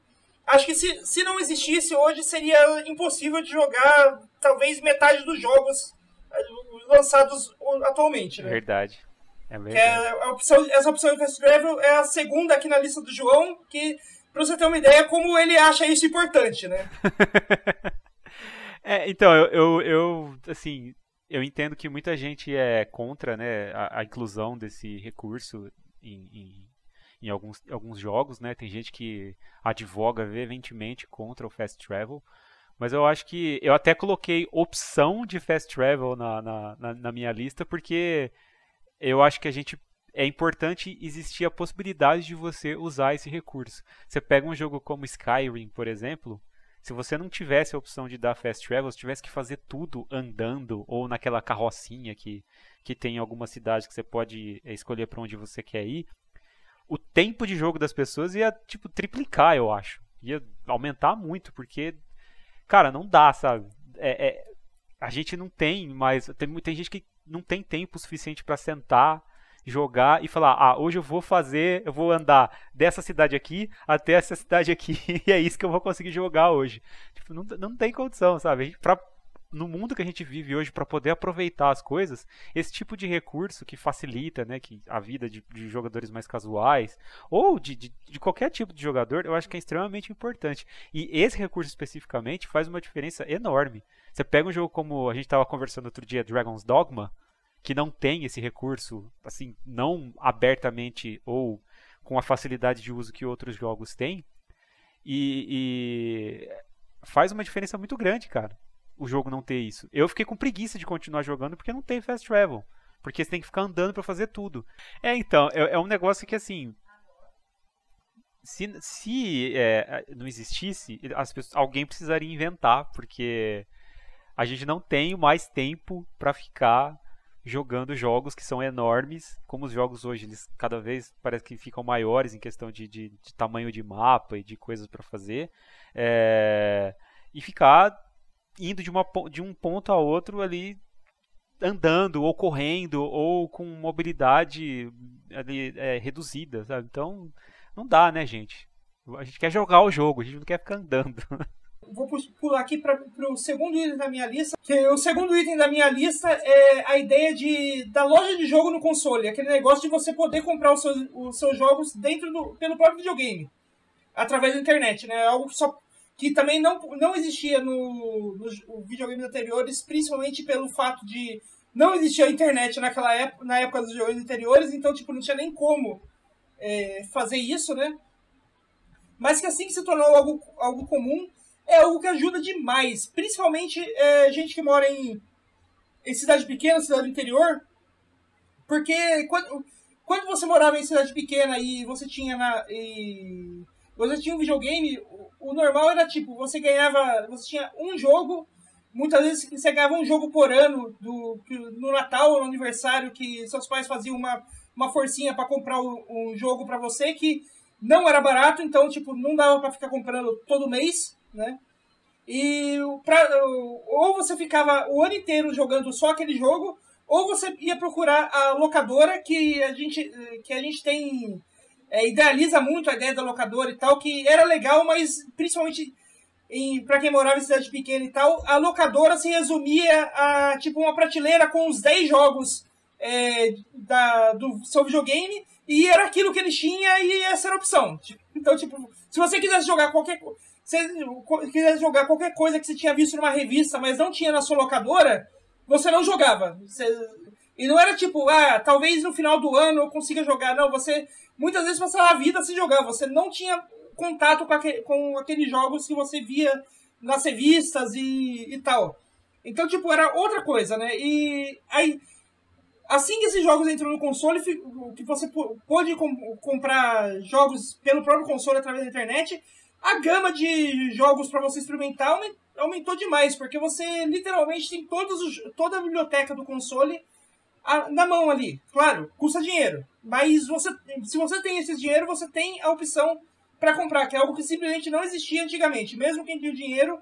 acho que se, se não existisse hoje seria impossível de jogar talvez metade dos jogos eh, lançados atualmente, né? Verdade. É verdade. É a opção, essa opção de fast travel é a segunda aqui na lista do João, que pra você ter uma ideia como ele acha isso importante, né? é, então, eu, eu, eu, assim, eu entendo que muita gente é contra né, a, a inclusão desse recurso em, em, em, alguns, alguns jogos, né? Tem gente que advoga veementemente contra o fast travel. Mas eu acho que eu até coloquei opção de fast travel na, na, na, na minha lista, porque eu acho que a gente é importante existir a possibilidade de você usar esse recurso. Você pega um jogo como Skyrim, por exemplo, se você não tivesse a opção de dar fast travel, se tivesse que fazer tudo andando ou naquela carrocinha que, que tem em alguma cidade que você pode é, escolher para onde você quer ir, o tempo de jogo das pessoas ia tipo triplicar, eu acho. Ia aumentar muito, porque cara, não dá, sabe? É, é, a gente não tem mais, tem, tem gente que não tem tempo suficiente para sentar jogar e falar: ah, hoje eu vou fazer, eu vou andar dessa cidade aqui até essa cidade aqui e é isso que eu vou conseguir jogar hoje. Tipo, não, não tem condição, sabe? Pra, no mundo que a gente vive hoje, para poder aproveitar as coisas, esse tipo de recurso que facilita né, que a vida de, de jogadores mais casuais ou de, de, de, qualquer tipo de jogador, eu acho que é extremamente importante. E esse recurso especificamente faz uma diferença enorme. Você pega um jogo como a gente estava conversando outro dia, Dragon's Dogma, que não tem esse recurso, assim, não abertamente ou com a facilidade de uso que outros jogos têm. E, e, faz uma diferença muito grande, cara, o jogo não ter isso. Eu fiquei com preguiça de continuar jogando porque não tem fast travel. Porque você tem que ficar andando para fazer tudo. É, então, é, é, um negócio que, assim. Se, se é, não existisse, pessoas, alguém precisaria inventar, porque a gente não tem mais tempo para ficar jogando jogos que são enormes, como os jogos hoje, eles cada vez parece que ficam maiores em questão de, de, de tamanho de mapa e de coisas para fazer, é, e ficar indo de, uma, de um ponto a outro ali andando ou correndo ou com mobilidade ali, é, reduzida, sabe? Então não dá, né, gente? A gente quer jogar o jogo, a gente não quer ficar andando. vou pular aqui para o segundo item da minha lista. Que o segundo item da minha lista é a ideia de, da loja de jogo no console. Aquele negócio de você poder comprar os seus, os seus jogos dentro do, pelo próprio videogame. Através da internet, né? Algo que, só, que também não, não existia no, nos videogames anteriores, principalmente pelo fato de não existir a internet naquela época, na época dos videogames anteriores, então tipo, não tinha nem como é, fazer isso, né? Mas que assim que se tornou algo, algo comum, é algo que ajuda demais. Principalmente é, gente que mora em, em cidade pequena, cidade interior. Porque quando, quando você morava em cidade pequena e você tinha na. E, você tinha um videogame, o, o normal era tipo, você ganhava. Você tinha um jogo. Muitas vezes você ganhava um jogo por ano do, no Natal ou no aniversário que seus pais faziam uma, uma forcinha para comprar um, um jogo para você que não era barato, então tipo, não dava para ficar comprando todo mês né? E pra, ou você ficava o ano inteiro jogando só aquele jogo, ou você ia procurar a locadora que a gente, que a gente tem. É, idealiza muito a ideia da locadora e tal, que era legal, mas principalmente para quem morava em cidade pequena e tal, a locadora se resumia a tipo uma prateleira com os 10 jogos é, da, do seu videogame e era aquilo que eles tinham e essa era a opção. Então, tipo, se você quisesse jogar qualquer coisa você quisesse jogar qualquer coisa que você tinha visto numa revista, mas não tinha na sua locadora, você não jogava. Você... E não era tipo, ah, talvez no final do ano eu consiga jogar. Não, você muitas vezes passava a vida sem jogar. Você não tinha contato com, aquele, com aqueles jogos que você via nas revistas e, e tal. Então, tipo, era outra coisa, né? E aí, assim que esses jogos entram no console, que você pôde comprar jogos pelo próprio console através da internet, a gama de jogos para você experimentar aumentou demais, porque você literalmente tem todos os, toda a biblioteca do console na mão ali. Claro, custa dinheiro, mas você, se você tem esse dinheiro, você tem a opção para comprar, que é algo que simplesmente não existia antigamente. Mesmo quem tinha dinheiro,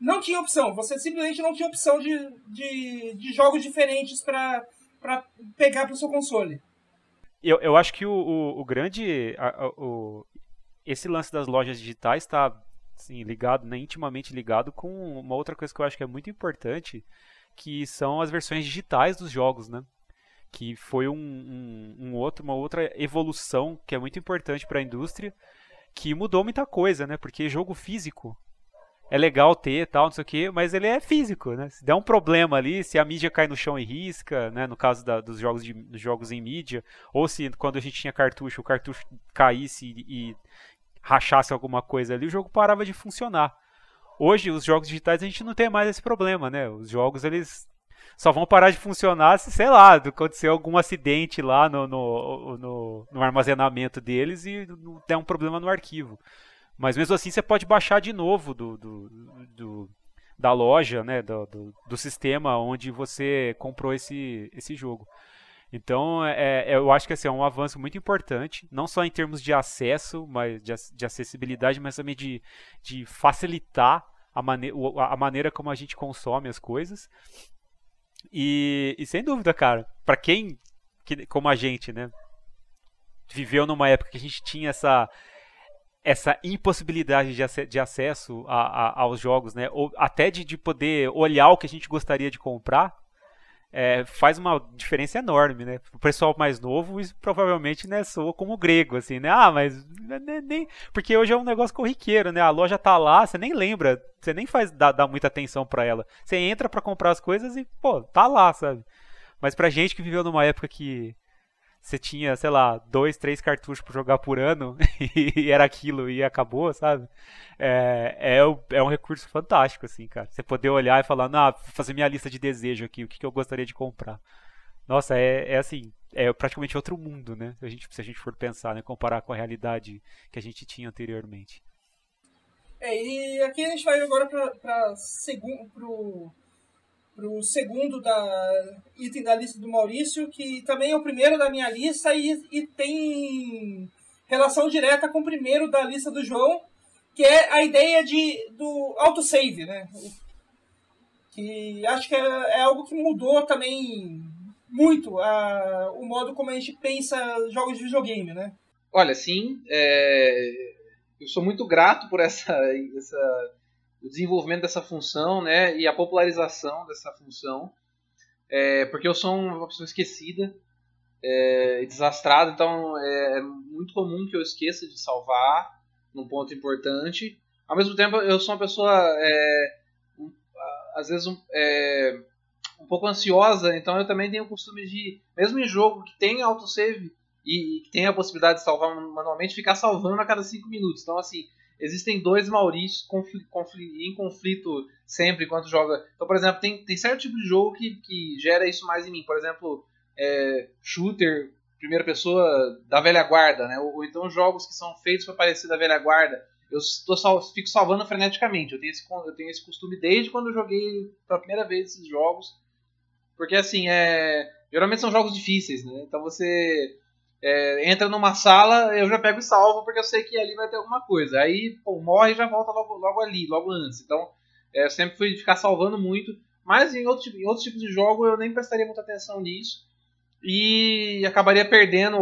não tinha opção. Você simplesmente não tinha opção de, de, de jogos diferentes para pegar para o seu console. Eu, eu acho que o, o, o grande. A, o, esse lance das lojas digitais está assim, ligado, né, intimamente ligado com uma outra coisa que eu acho que é muito importante, que são as versões digitais dos jogos, né? Que foi um, um, um outro, uma outra evolução que é muito importante para a indústria, que mudou muita coisa, né? Porque jogo físico é legal ter tal, não sei o que, mas ele é físico, né? Se der um problema ali, se a mídia cai no chão e risca, né? No caso da, dos, jogos de, dos jogos em mídia, ou se quando a gente tinha cartucho, o cartucho caísse e rachasse alguma coisa ali, o jogo parava de funcionar. Hoje, os jogos digitais, a gente não tem mais esse problema, né? Os jogos, eles só vão parar de funcionar se, sei lá, acontecer algum acidente lá no, no, no, no armazenamento deles e der um problema no arquivo. Mas mesmo assim você pode baixar de novo do, do, do da loja, né, do, do, do, sistema onde você comprou esse, esse jogo. Então, é, é, eu acho que assim, é um avanço muito importante, não só em termos de acesso, mas de, de acessibilidade, mas também de, de facilitar a, mane a maneira como a gente consome as coisas. E, e sem dúvida, cara, para quem, que, como a gente, né, viveu numa época que a gente tinha essa essa impossibilidade de, ac de acesso a, a, aos jogos, né? Ou até de, de poder olhar o que a gente gostaria de comprar, é, faz uma diferença enorme, né? O pessoal mais novo provavelmente né, soa como grego, assim, né? Ah, mas nem, porque hoje é um negócio corriqueiro, né? A loja tá lá, você nem lembra, você nem faz dá, dá muita atenção para ela. Você entra para comprar as coisas e pô, tá lá, sabe? Mas pra gente que viveu numa época que você tinha, sei lá, dois, três cartuchos para jogar por ano e era aquilo e acabou, sabe? É, é, é, um recurso fantástico, assim, cara. Você poder olhar e falar, ah, fazer minha lista de desejo aqui, o que, que eu gostaria de comprar. Nossa, é, é assim, é praticamente outro mundo, né? Se a gente, se a gente for pensar, né? Comparar com a realidade que a gente tinha anteriormente. É, e aqui a gente vai agora para segundo, para o segundo da item da lista do Maurício, que também é o primeiro da minha lista e, e tem relação direta com o primeiro da lista do João, que é a ideia de, do autosave, né? Que acho que é, é algo que mudou também muito a, o modo como a gente pensa jogos de videogame, né? Olha, sim, é... eu sou muito grato por essa, essa o desenvolvimento dessa função né, e a popularização dessa função, é, porque eu sou uma pessoa esquecida é, e desastrada, então é, é, muito comum que eu esqueça de salvar num ponto importante. Ao mesmo tempo, eu sou uma pessoa, é, um, às vezes, um, é, um pouco ansiosa, então eu também tenho o costume de, mesmo em jogo que tem autosave e, e que tem a possibilidade de salvar manualmente, ficar salvando a cada 5 minutos. Então, assim, existem dois Maurícios confl, confl, em conflito sempre enquanto joga. Então, por exemplo, tem, tem certo tipo de jogo que, que gera isso mais em mim. Por exemplo, é, shooter, primeira pessoa da velha guarda, né? Ou, ou, então jogos que são feitos para parecer da velha guarda. Eu tô sal, fico salvando freneticamente. Eu tenho, esse, eu tenho esse costume desde quando eu joguei pela primeira vez esses jogos. Porque assim, é, geralmente são jogos difíceis, né? Então você é, entra numa sala, eu já pego e salvo porque eu sei que ali vai ter alguma coisa. Aí, pô, morre e já volta logo, logo ali, logo antes. Então, é, eu sempre fui ficar salvando muito. Mas em outros, em outros tipos de jogo eu nem prestaria muita atenção nisso. E acabaria perdendo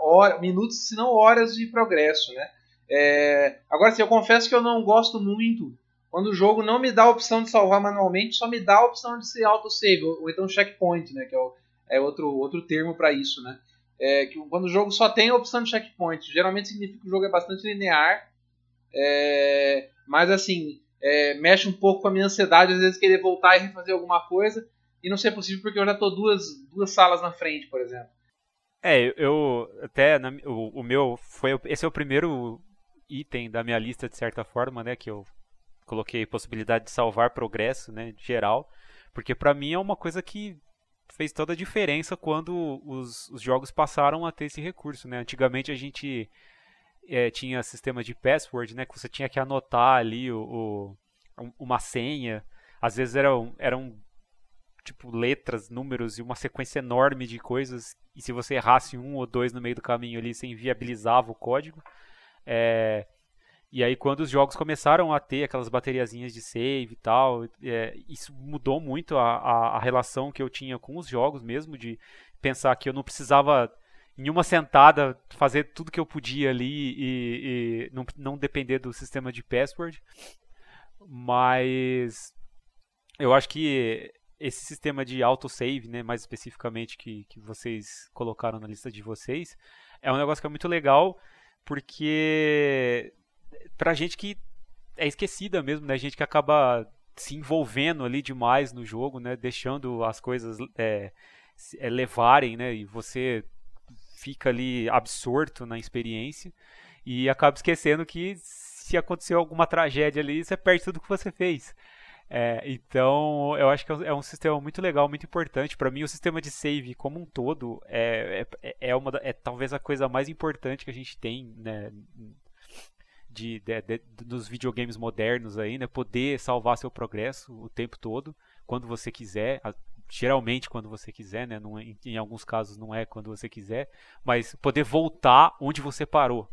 hora, minutos, se não horas de progresso, né? É, agora, sim, eu confesso que eu não gosto muito quando o jogo não me dá a opção de salvar manualmente, só me dá a opção de ser autosave, ou, ou então checkpoint, né? Que é, o, é outro, outro termo para isso, né? É, que quando o jogo só tem a opção de checkpoint, geralmente significa que o jogo é bastante linear, é, mas assim, é, mexe um pouco com a minha ansiedade, às vezes querer voltar e refazer alguma coisa, e não ser possível porque eu já estou duas, duas salas na frente, por exemplo. É, eu até na, o, o, meu foi esse é o primeiro item da minha lista de certa forma, né, que eu coloquei possibilidade de salvar progresso, né, geral, porque para mim é uma coisa que fez toda a diferença quando os, os jogos passaram a ter esse recurso, né? Antigamente a gente é, tinha sistema de password, né? Que você tinha que anotar ali o, o uma senha. Às vezes eram, eram tipo letras, números e uma sequência enorme de coisas. E se você errasse um ou dois no meio do caminho ali, você inviabilizava o código. É, e aí quando os jogos começaram a ter aquelas bateriazinhas de save e tal, é, isso mudou muito a, a, a, relação que eu tinha com os jogos mesmo, de pensar que eu não precisava em uma sentada fazer tudo que eu podia ali e, e não, não depender do sistema de password. Mas eu acho que esse sistema de autosave, né, mais especificamente que, que vocês colocaram na lista de vocês, é um negócio que é muito legal porque pra gente que é esquecida mesmo, né? Gente que acaba se envolvendo ali demais no jogo, né? Deixando as coisas é, é, levarem, né? E você fica ali absorto na experiência e acaba esquecendo que se aconteceu alguma tragédia ali, você perde tudo que você fez. É, então, eu acho que é um sistema muito legal, muito importante. Para mim, o sistema de save como um todo é, é, é, uma, é talvez a coisa mais importante que a gente tem né, de, de, de, dos videogames modernos aí, né? Poder salvar seu progresso o tempo todo, quando você quiser. Geralmente quando você quiser, né? Não, em, em alguns casos não é quando você quiser, mas poder voltar onde você parou.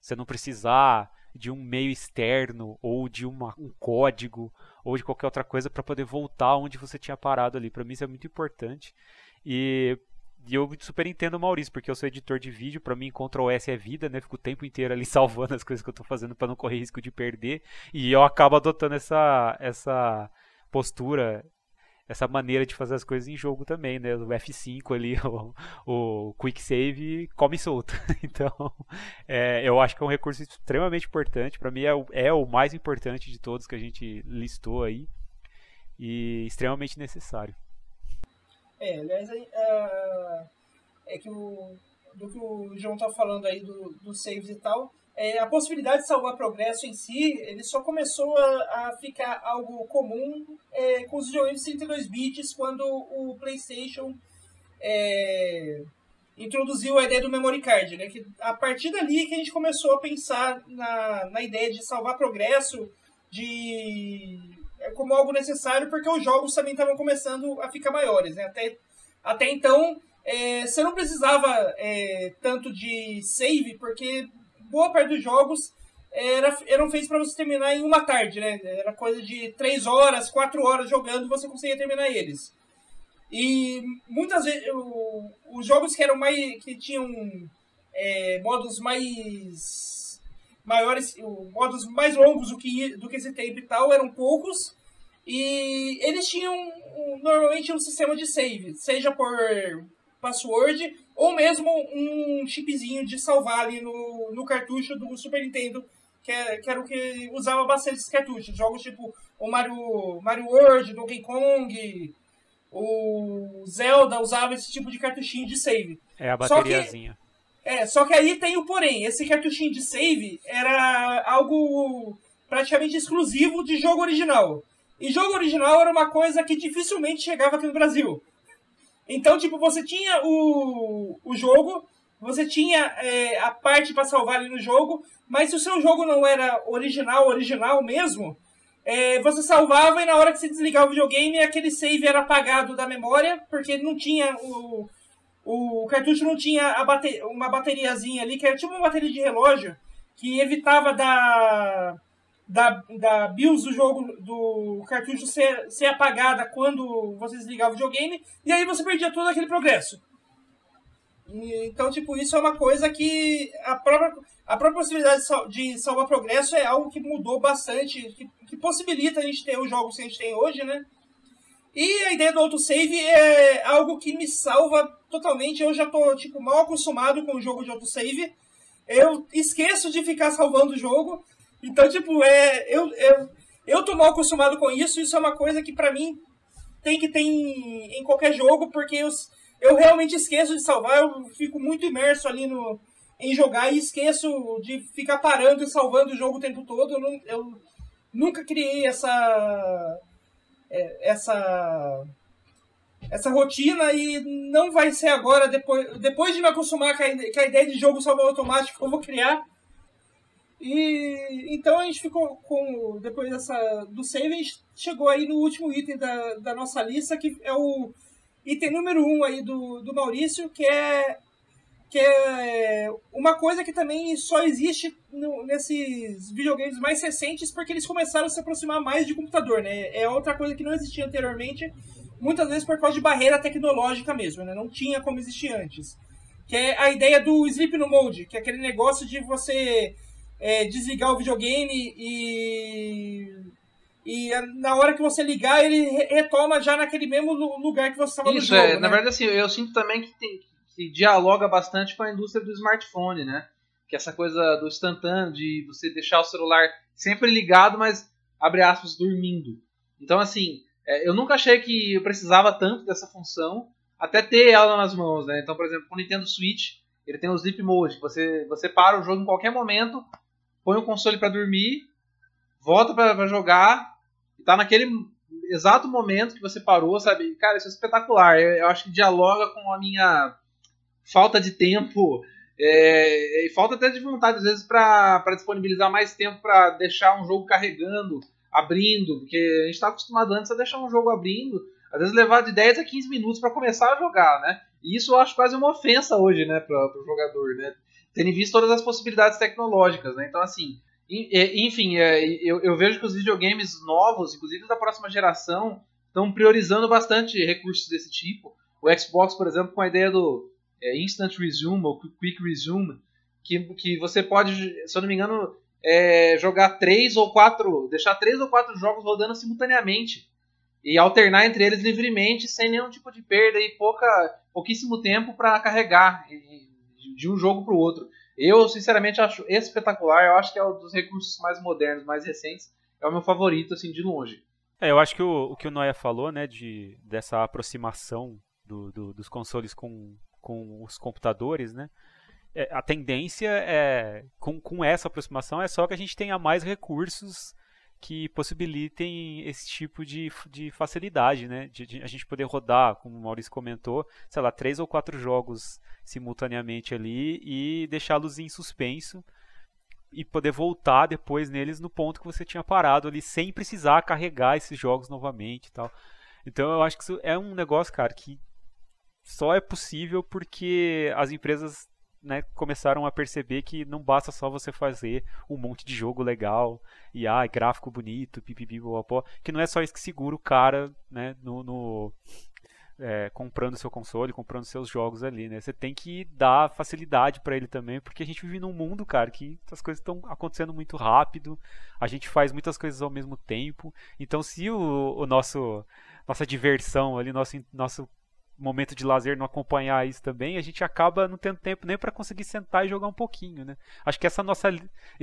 Você não precisar de um meio externo ou de uma, um código ou de qualquer outra coisa para poder voltar onde você tinha parado ali. Para mim isso é muito importante. E, e, eu super entendo o Maurício, porque eu sou editor de vídeo, para mim Ctrl S é vida, né? Fico o tempo inteiro ali salvando as coisas que eu estou fazendo para não correr risco de perder. E eu acabo adotando essa essa postura essa maneira de fazer as coisas em jogo também, né? O F5 ali, o, o Quick Save come solto. Então, é, eu acho que é um recurso extremamente importante. Para mim, é o, é o mais importante de todos que a gente listou aí e extremamente necessário. É, aliás, é, é que o, do que o João tá falando aí do, do saves e tal, é, a possibilidade de salvar progresso em si, ele só começou a, a ficar algo comum é, com os videogames 32 bits quando o PlayStation é, introduziu a ideia do memory card, né? Que a partir dali que a gente começou a pensar na, na ideia de salvar progresso, de é, como algo necessário, porque os jogos também estavam começando a ficar maiores, né? Até, até então, é, você não precisava é, tanto de save, porque boa parte dos jogos era, eram feitos para você terminar em uma tarde, né? Era coisa de três horas, quatro horas jogando, você conseguia terminar eles. E muitas vezes o, os jogos que eram mais que tinham é, modos mais maiores, modos mais longos do que do que esse tempo e tal, eram poucos. E eles tinham normalmente um sistema de save, seja por password ou mesmo um chipzinho de salvar ali no, no cartucho do Super Nintendo, que, é, que era o que usava bastante esses cartuchos. Jogos tipo o Mario, Mario World, Donkey Kong, o Zelda usava esse tipo de cartuchinho de save. É a bateriazinha. Só que, é, só que aí tem o porém. Esse cartuchinho de save era algo praticamente exclusivo de jogo original. E jogo original era uma coisa que dificilmente chegava aqui no Brasil. Então, tipo, você tinha o, o jogo, você tinha é, a parte para salvar ali no jogo, mas se o seu jogo não era original, original mesmo, é, você salvava e na hora que você desligava o videogame, aquele save era apagado da memória, porque não tinha o, o cartucho não tinha bate, uma bateriazinha ali, que era tipo uma bateria de relógio, que evitava da da, da BIOS do jogo, do cartucho ser, ser apagada quando você desligava o videogame, e aí você perdia todo aquele progresso. Então, tipo, isso é uma coisa que a própria, a própria possibilidade de salvar progresso é algo que mudou bastante, que, que possibilita a gente ter os jogos que a gente tem hoje, né? E a ideia do autosave é algo que me salva totalmente. Eu já tô, tipo, mal acostumado com o jogo de autosave. Eu esqueço de ficar salvando o jogo. Então, tipo, é, eu, eu, eu tô mal acostumado com isso, isso é uma coisa que para mim tem que ter em, em, qualquer jogo, porque eu, eu realmente esqueço de salvar, eu fico muito imerso ali no, em jogar e esqueço de ficar parando e salvando o jogo o tempo todo. Eu, eu nunca criei essa. É, essa. Essa rotina e não vai ser agora, depois, depois de me acostumar com a, com a ideia de jogo salvar automático, eu vou criar. E então a gente ficou com. Depois dessa, do save, a gente chegou aí no último item da, da nossa lista, que é o item número 1 um aí do, do Maurício, que é, que é uma coisa que também só existe no, nesses videogames mais recentes, porque eles começaram a se aproximar mais de computador, né? É outra coisa que não existia anteriormente, muitas vezes por causa de barreira tecnológica mesmo, né? Não tinha como existir antes. Que é a ideia do Sleep no Mode, que é aquele negócio de você é, desligar o videogame e. E na hora que você ligar, ele retoma já naquele mesmo lugar que você estava no jogo. Isso, é. Né? Na verdade, assim, eu sinto também que, tem, que dialoga bastante com a indústria do smartphone, né? Que essa coisa do instantâneo, de você deixar o celular sempre ligado, mas, abre aspas, dormindo. Então, assim, é, eu nunca achei que eu precisava tanto dessa função, até ter ela nas mãos, né? Então, por exemplo, o Nintendo Switch, ele tem o Sleep Mode, você, você para o jogo em qualquer momento, põe o console para dormir, volta para jogar e tá naquele exato momento que você parou, sabe? Cara, isso é espetacular. Eu, eu acho que dialoga com a minha falta de tempo é, e falta até de vontade, às vezes, para disponibilizar mais tempo para deixar um jogo carregando, abrindo, porque a gente está acostumado antes a deixar um jogo abrindo, às vezes levar de 10 a 15 minutos para começar a jogar, né? E isso eu acho quase uma ofensa hoje, né, para o jogador, né? Tendo visto todas as possibilidades tecnológicas, né? Então, assim, enfim, é, eu, eu vejo que os videogames novos, inclusive da próxima geração, estão priorizando bastante recursos desse tipo. O Xbox, por exemplo, com a ideia do é, Instant Resume ou Quick Resume, que, que você pode, se eu não me engano, é, jogar três ou quatro, deixar três ou quatro jogos rodando simultaneamente e alternar entre eles livremente, sem nenhum tipo de perda e pouca, pouquíssimo tempo para carregar de um jogo para o outro. Eu, sinceramente, acho espetacular. Eu acho que é um dos recursos mais modernos, mais recentes. É o meu favorito, assim, de longe. É, eu acho que o, o que o Noia falou, né, de, dessa aproximação do, do, dos consoles com, com os computadores, né? É, a tendência é, com, com essa aproximação, é só que a gente tenha mais recursos que possibilitem esse tipo de, de facilidade, né? De, de, a gente poder rodar, como o Maurício comentou, sei lá, três ou quatro jogos simultaneamente ali e deixá-los em suspenso e poder voltar depois neles no ponto que você tinha parado ali, sem precisar carregar esses jogos novamente e tal. Então eu acho que isso é um negócio, cara, que só é possível porque as empresas né, começaram a perceber que não basta só você fazer um monte de jogo legal e ah, gráfico bonito, pipipi, popó, que não é só isso que segura o cara né, no, no é, comprando seu console, comprando seus jogos ali, né? Você tem que dar facilidade para ele também, porque a gente vive num mundo, cara, que as coisas estão acontecendo muito rápido, a gente faz muitas coisas ao mesmo tempo. Então, se o, o nosso nossa diversão ali, nosso nosso momento de lazer não acompanhar isso também, a gente acaba não tendo tempo nem para conseguir sentar e jogar um pouquinho, né? Acho que essa nossa,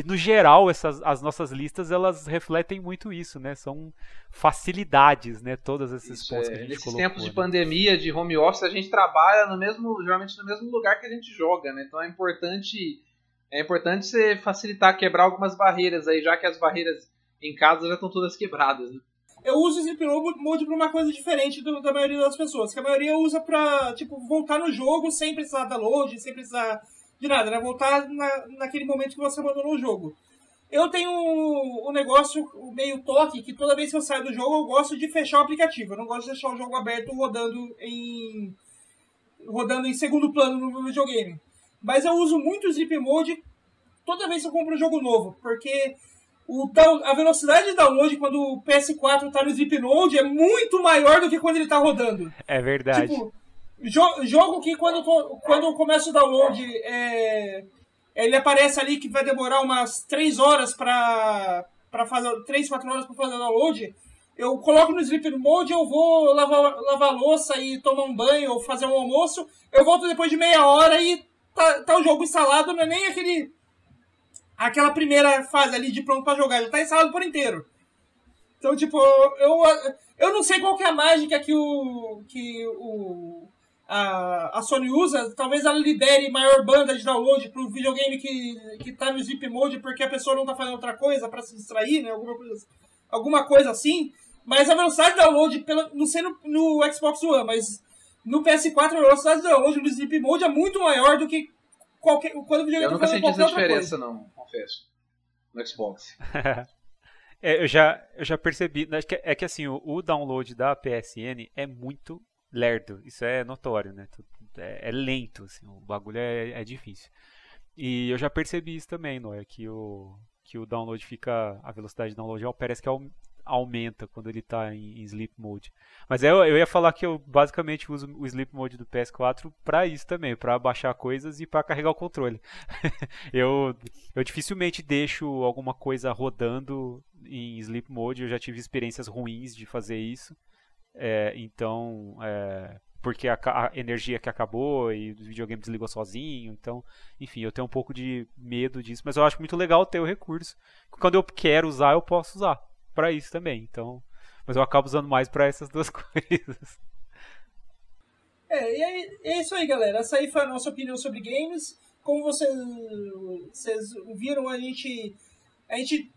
no geral, essas as nossas listas elas refletem muito isso, né? São facilidades, né? Todas esses isso, pontos é. que a gente Nesses colocou. tempos de né? pandemia, de home office, a gente trabalha no mesmo, geralmente no mesmo lugar que a gente joga, né? Então é importante é importante você facilitar, quebrar algumas barreiras aí, já que as barreiras em casa já estão todas quebradas, né? Eu uso o Sleep Mode pra uma coisa diferente do, da maioria das pessoas. Que a maioria usa pra, tipo, voltar no jogo sem precisar da load, sem precisar de nada, né? Voltar na, naquele momento que você abandonou o jogo. Eu tenho um, um negócio meio toque que toda vez que eu saio do jogo eu gosto de fechar o aplicativo. Eu não gosto de deixar o jogo aberto rodando em rodando em segundo plano no videogame. Mas eu uso muito o Sleep Mode toda vez que eu compro um jogo novo, porque o a velocidade de download quando o PS4 está no Zip Node é muito maior do que quando ele está rodando. É verdade. Tipo, jo jogo que quando, quando começa o download, é, ele aparece ali que vai demorar umas 3 horas para fazer 3, 4 horas para fazer o download. Eu coloco no Sleep Mode, eu vou lavar, lavar louça e tomar um banho ou fazer um almoço. Eu volto depois de meia hora e tá, tá o jogo instalado, não é nem aquele aquela primeira fase ali de pronto para jogar, já tá instalado por inteiro. Então, tipo, eu, eu não sei qual que é a mágica que o. que o. A, a Sony usa, talvez ela libere maior banda de download pro videogame que, que tá no Zip Mode porque a pessoa não tá fazendo outra coisa para se distrair, né? Alguma coisa, alguma coisa assim. Mas a velocidade de download, pela, não sei no, no Xbox One, mas no PS4 a velocidade de download no Zip Mode é muito maior do que qualquer, quando o videogame Eu nunca senti essa diferença, coisa. não confesso. No Xbox. é, eu, já, eu já percebi. Né, é que assim, o, o, download da PSN é muito lerdo. Isso é notório, né? É, é lento, assim, o bagulho é, é, difícil. E eu já percebi isso também, Noé, que o, que o download fica. A velocidade de download parece que é aumenta quando ele está em, em, sleep mode. Mas eu, eu ia falar que eu basicamente uso o sleep mode do PS4 para isso também, para baixar coisas e para carregar o controle. eu, eu dificilmente deixo alguma coisa rodando em sleep mode, eu já tive experiências ruins de fazer isso. É, então, é, porque a, a, energia que acabou e o videogame desligou sozinho. Então, enfim, eu tenho um pouco de medo disso, mas eu acho muito legal ter o recurso. Quando eu quero usar, eu posso usar para isso também. Então, mas eu acabo usando mais para essas duas coisas. É, e é, é isso aí, galera. Essa aí foi a nossa opinião sobre games. Como vocês, vocês viram, a gente, a gente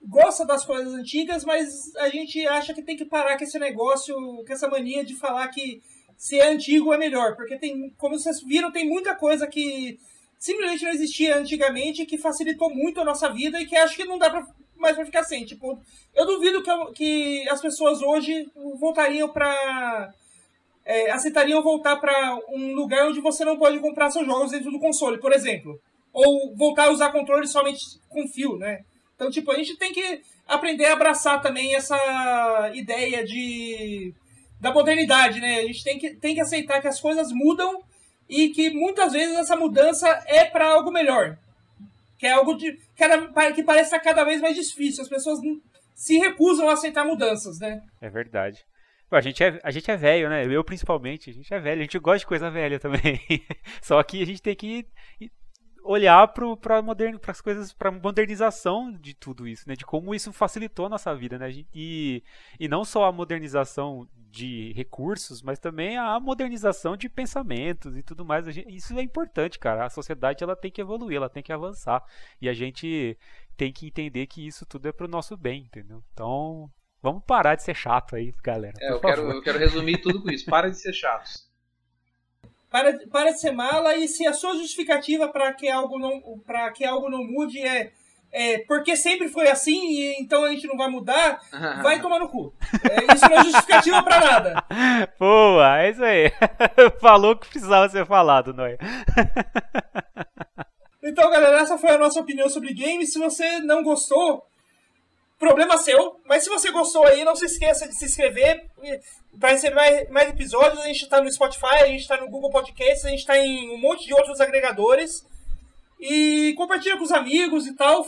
gosta das coisas antigas, mas a gente acha que tem que parar com esse negócio, com essa mania de falar que se é antigo é melhor, porque tem, como vocês viram, tem muita coisa que simplesmente não existia antigamente que facilitou muito a nossa vida e que acho que não dá pra, mais pra ficar sem. Tipo, eu duvido que, que as pessoas hoje voltariam para é, aceitariam voltar para um lugar onde você não pode comprar seus jogos dentro do console, por exemplo. Ou voltar a usar controle somente com fio, né? Então, tipo, a gente tem que aprender a abraçar também essa ideia de da modernidade, né? A gente tem que, tem que aceitar que as coisas mudam e que muitas vezes essa mudança é para algo melhor. Que é algo de, que parece cada vez mais difícil. As pessoas se recusam a aceitar mudanças, né? É verdade. A gente é, a gente é velho, né? Eu principalmente, a gente é velho, a gente gosta de coisa velha também. Só que a gente tem que olhar para modern, as coisas, para modernização de tudo isso, né? De como isso facilitou a nossa vida, né? E, e não só a modernização de recursos, mas também a modernização de pensamentos e tudo mais. Gente, isso é importante, cara. A sociedade ela tem que evoluir, ela tem que avançar e a gente tem que entender que isso tudo é para o nosso bem, entendeu? Então vamos parar de ser chato aí, galera. É, eu quero, eu quero resumir tudo com isso. Para de ser chatos para, para de ser mala e se a sua justificativa para que algo não para que algo não mude é, é porque sempre foi assim e então a gente não vai mudar, vai tomar no cu. É, isso não é justificativa para nada. Boa, é isso aí. Falou que precisava ser falado, Noé. Então, galera, essa foi a nossa opinião sobre games. Se você não gostou, problema seu. Mas se você gostou aí, não se esqueça de se inscrever para receber mais, mais, episódios. A gente está no Spotify, a gente está no Google Podcasts, a gente está em um monte de outros agregadores. E compartilha com os amigos e tal.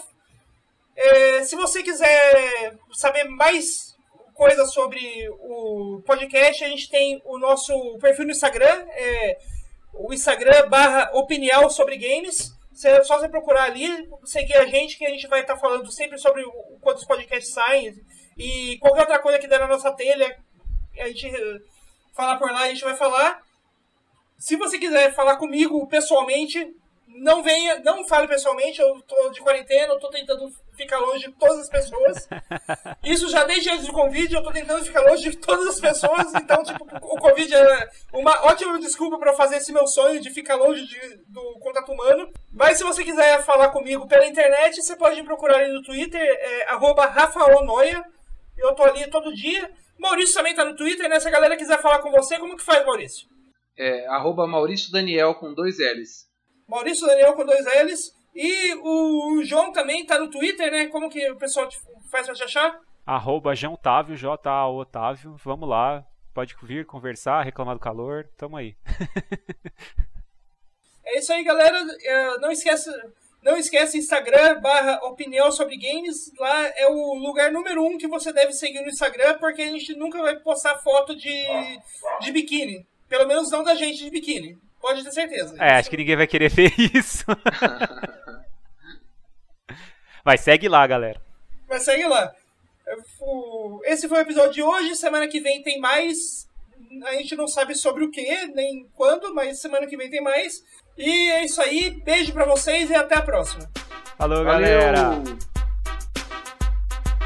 É, se você quiser saber mais coisas sobre o podcast, a gente tem o nosso perfil no Instagram, é, o Instagram barra opinião sobre games. É só você procurar ali, seguir a gente, que a gente vai estar falando sempre sobre o, quando os podcasts saem e qualquer outra coisa que der na nossa telha, a gente falar por lá, a gente vai falar. Se você quiser falar comigo pessoalmente, não venha, não fale pessoalmente, eu tô de quarentena, eu tô tentando ficar longe de todas as pessoas. Isso já desde antes do convite, eu tô tentando ficar longe de todas as pessoas, então, tipo, o Covid é uma ótima desculpa para fazer esse meu sonho de ficar longe de, do contato humano. Mas se você quiser falar comigo pela internet, você pode me procurar ali no Twitter, é, rafaonoia. Eu tô ali todo dia. Maurício também tá no Twitter, né? Se a galera quiser falar com você, como que faz, Maurício? É, arroba Maurício Daniel com dois L's. Maurício Daniel com dois L's. E o João também tá no Twitter, né? Como que o pessoal faz pra te achar? Arroba João Otávio, J-A Otávio. Vamos lá. Pode vir, conversar, reclamar do calor. Tamo aí. é isso aí, galera. É, não esquece. Não esquece Instagram barra opinião sobre games. Lá é o lugar número um que você deve seguir no Instagram, porque a gente nunca vai postar foto de, de biquíni. Pelo menos não da gente de biquíni. Pode ter certeza. É, acho que ninguém vai querer ver isso. Mas segue lá, galera. Mas segue lá. Esse foi o episódio de hoje. Semana que vem tem mais. A gente não sabe sobre o que, nem quando, mas semana que vem tem mais. E é isso aí. Beijo pra vocês e até a próxima. Falou, galera.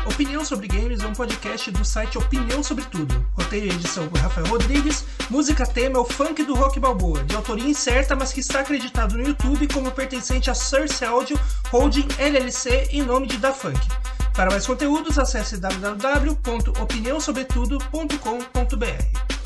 Opinião sobre Games é um podcast do site Opinião Sobre Tudo. Roteiro e edição por Rafael Rodrigues. Música tema é o funk do Rock Balboa, de autoria incerta, mas que está acreditado no YouTube como pertencente a Source Audio Holding LLC em nome de Da Funk. Para mais conteúdos, acesse www.opiniãosobretudo.com.br.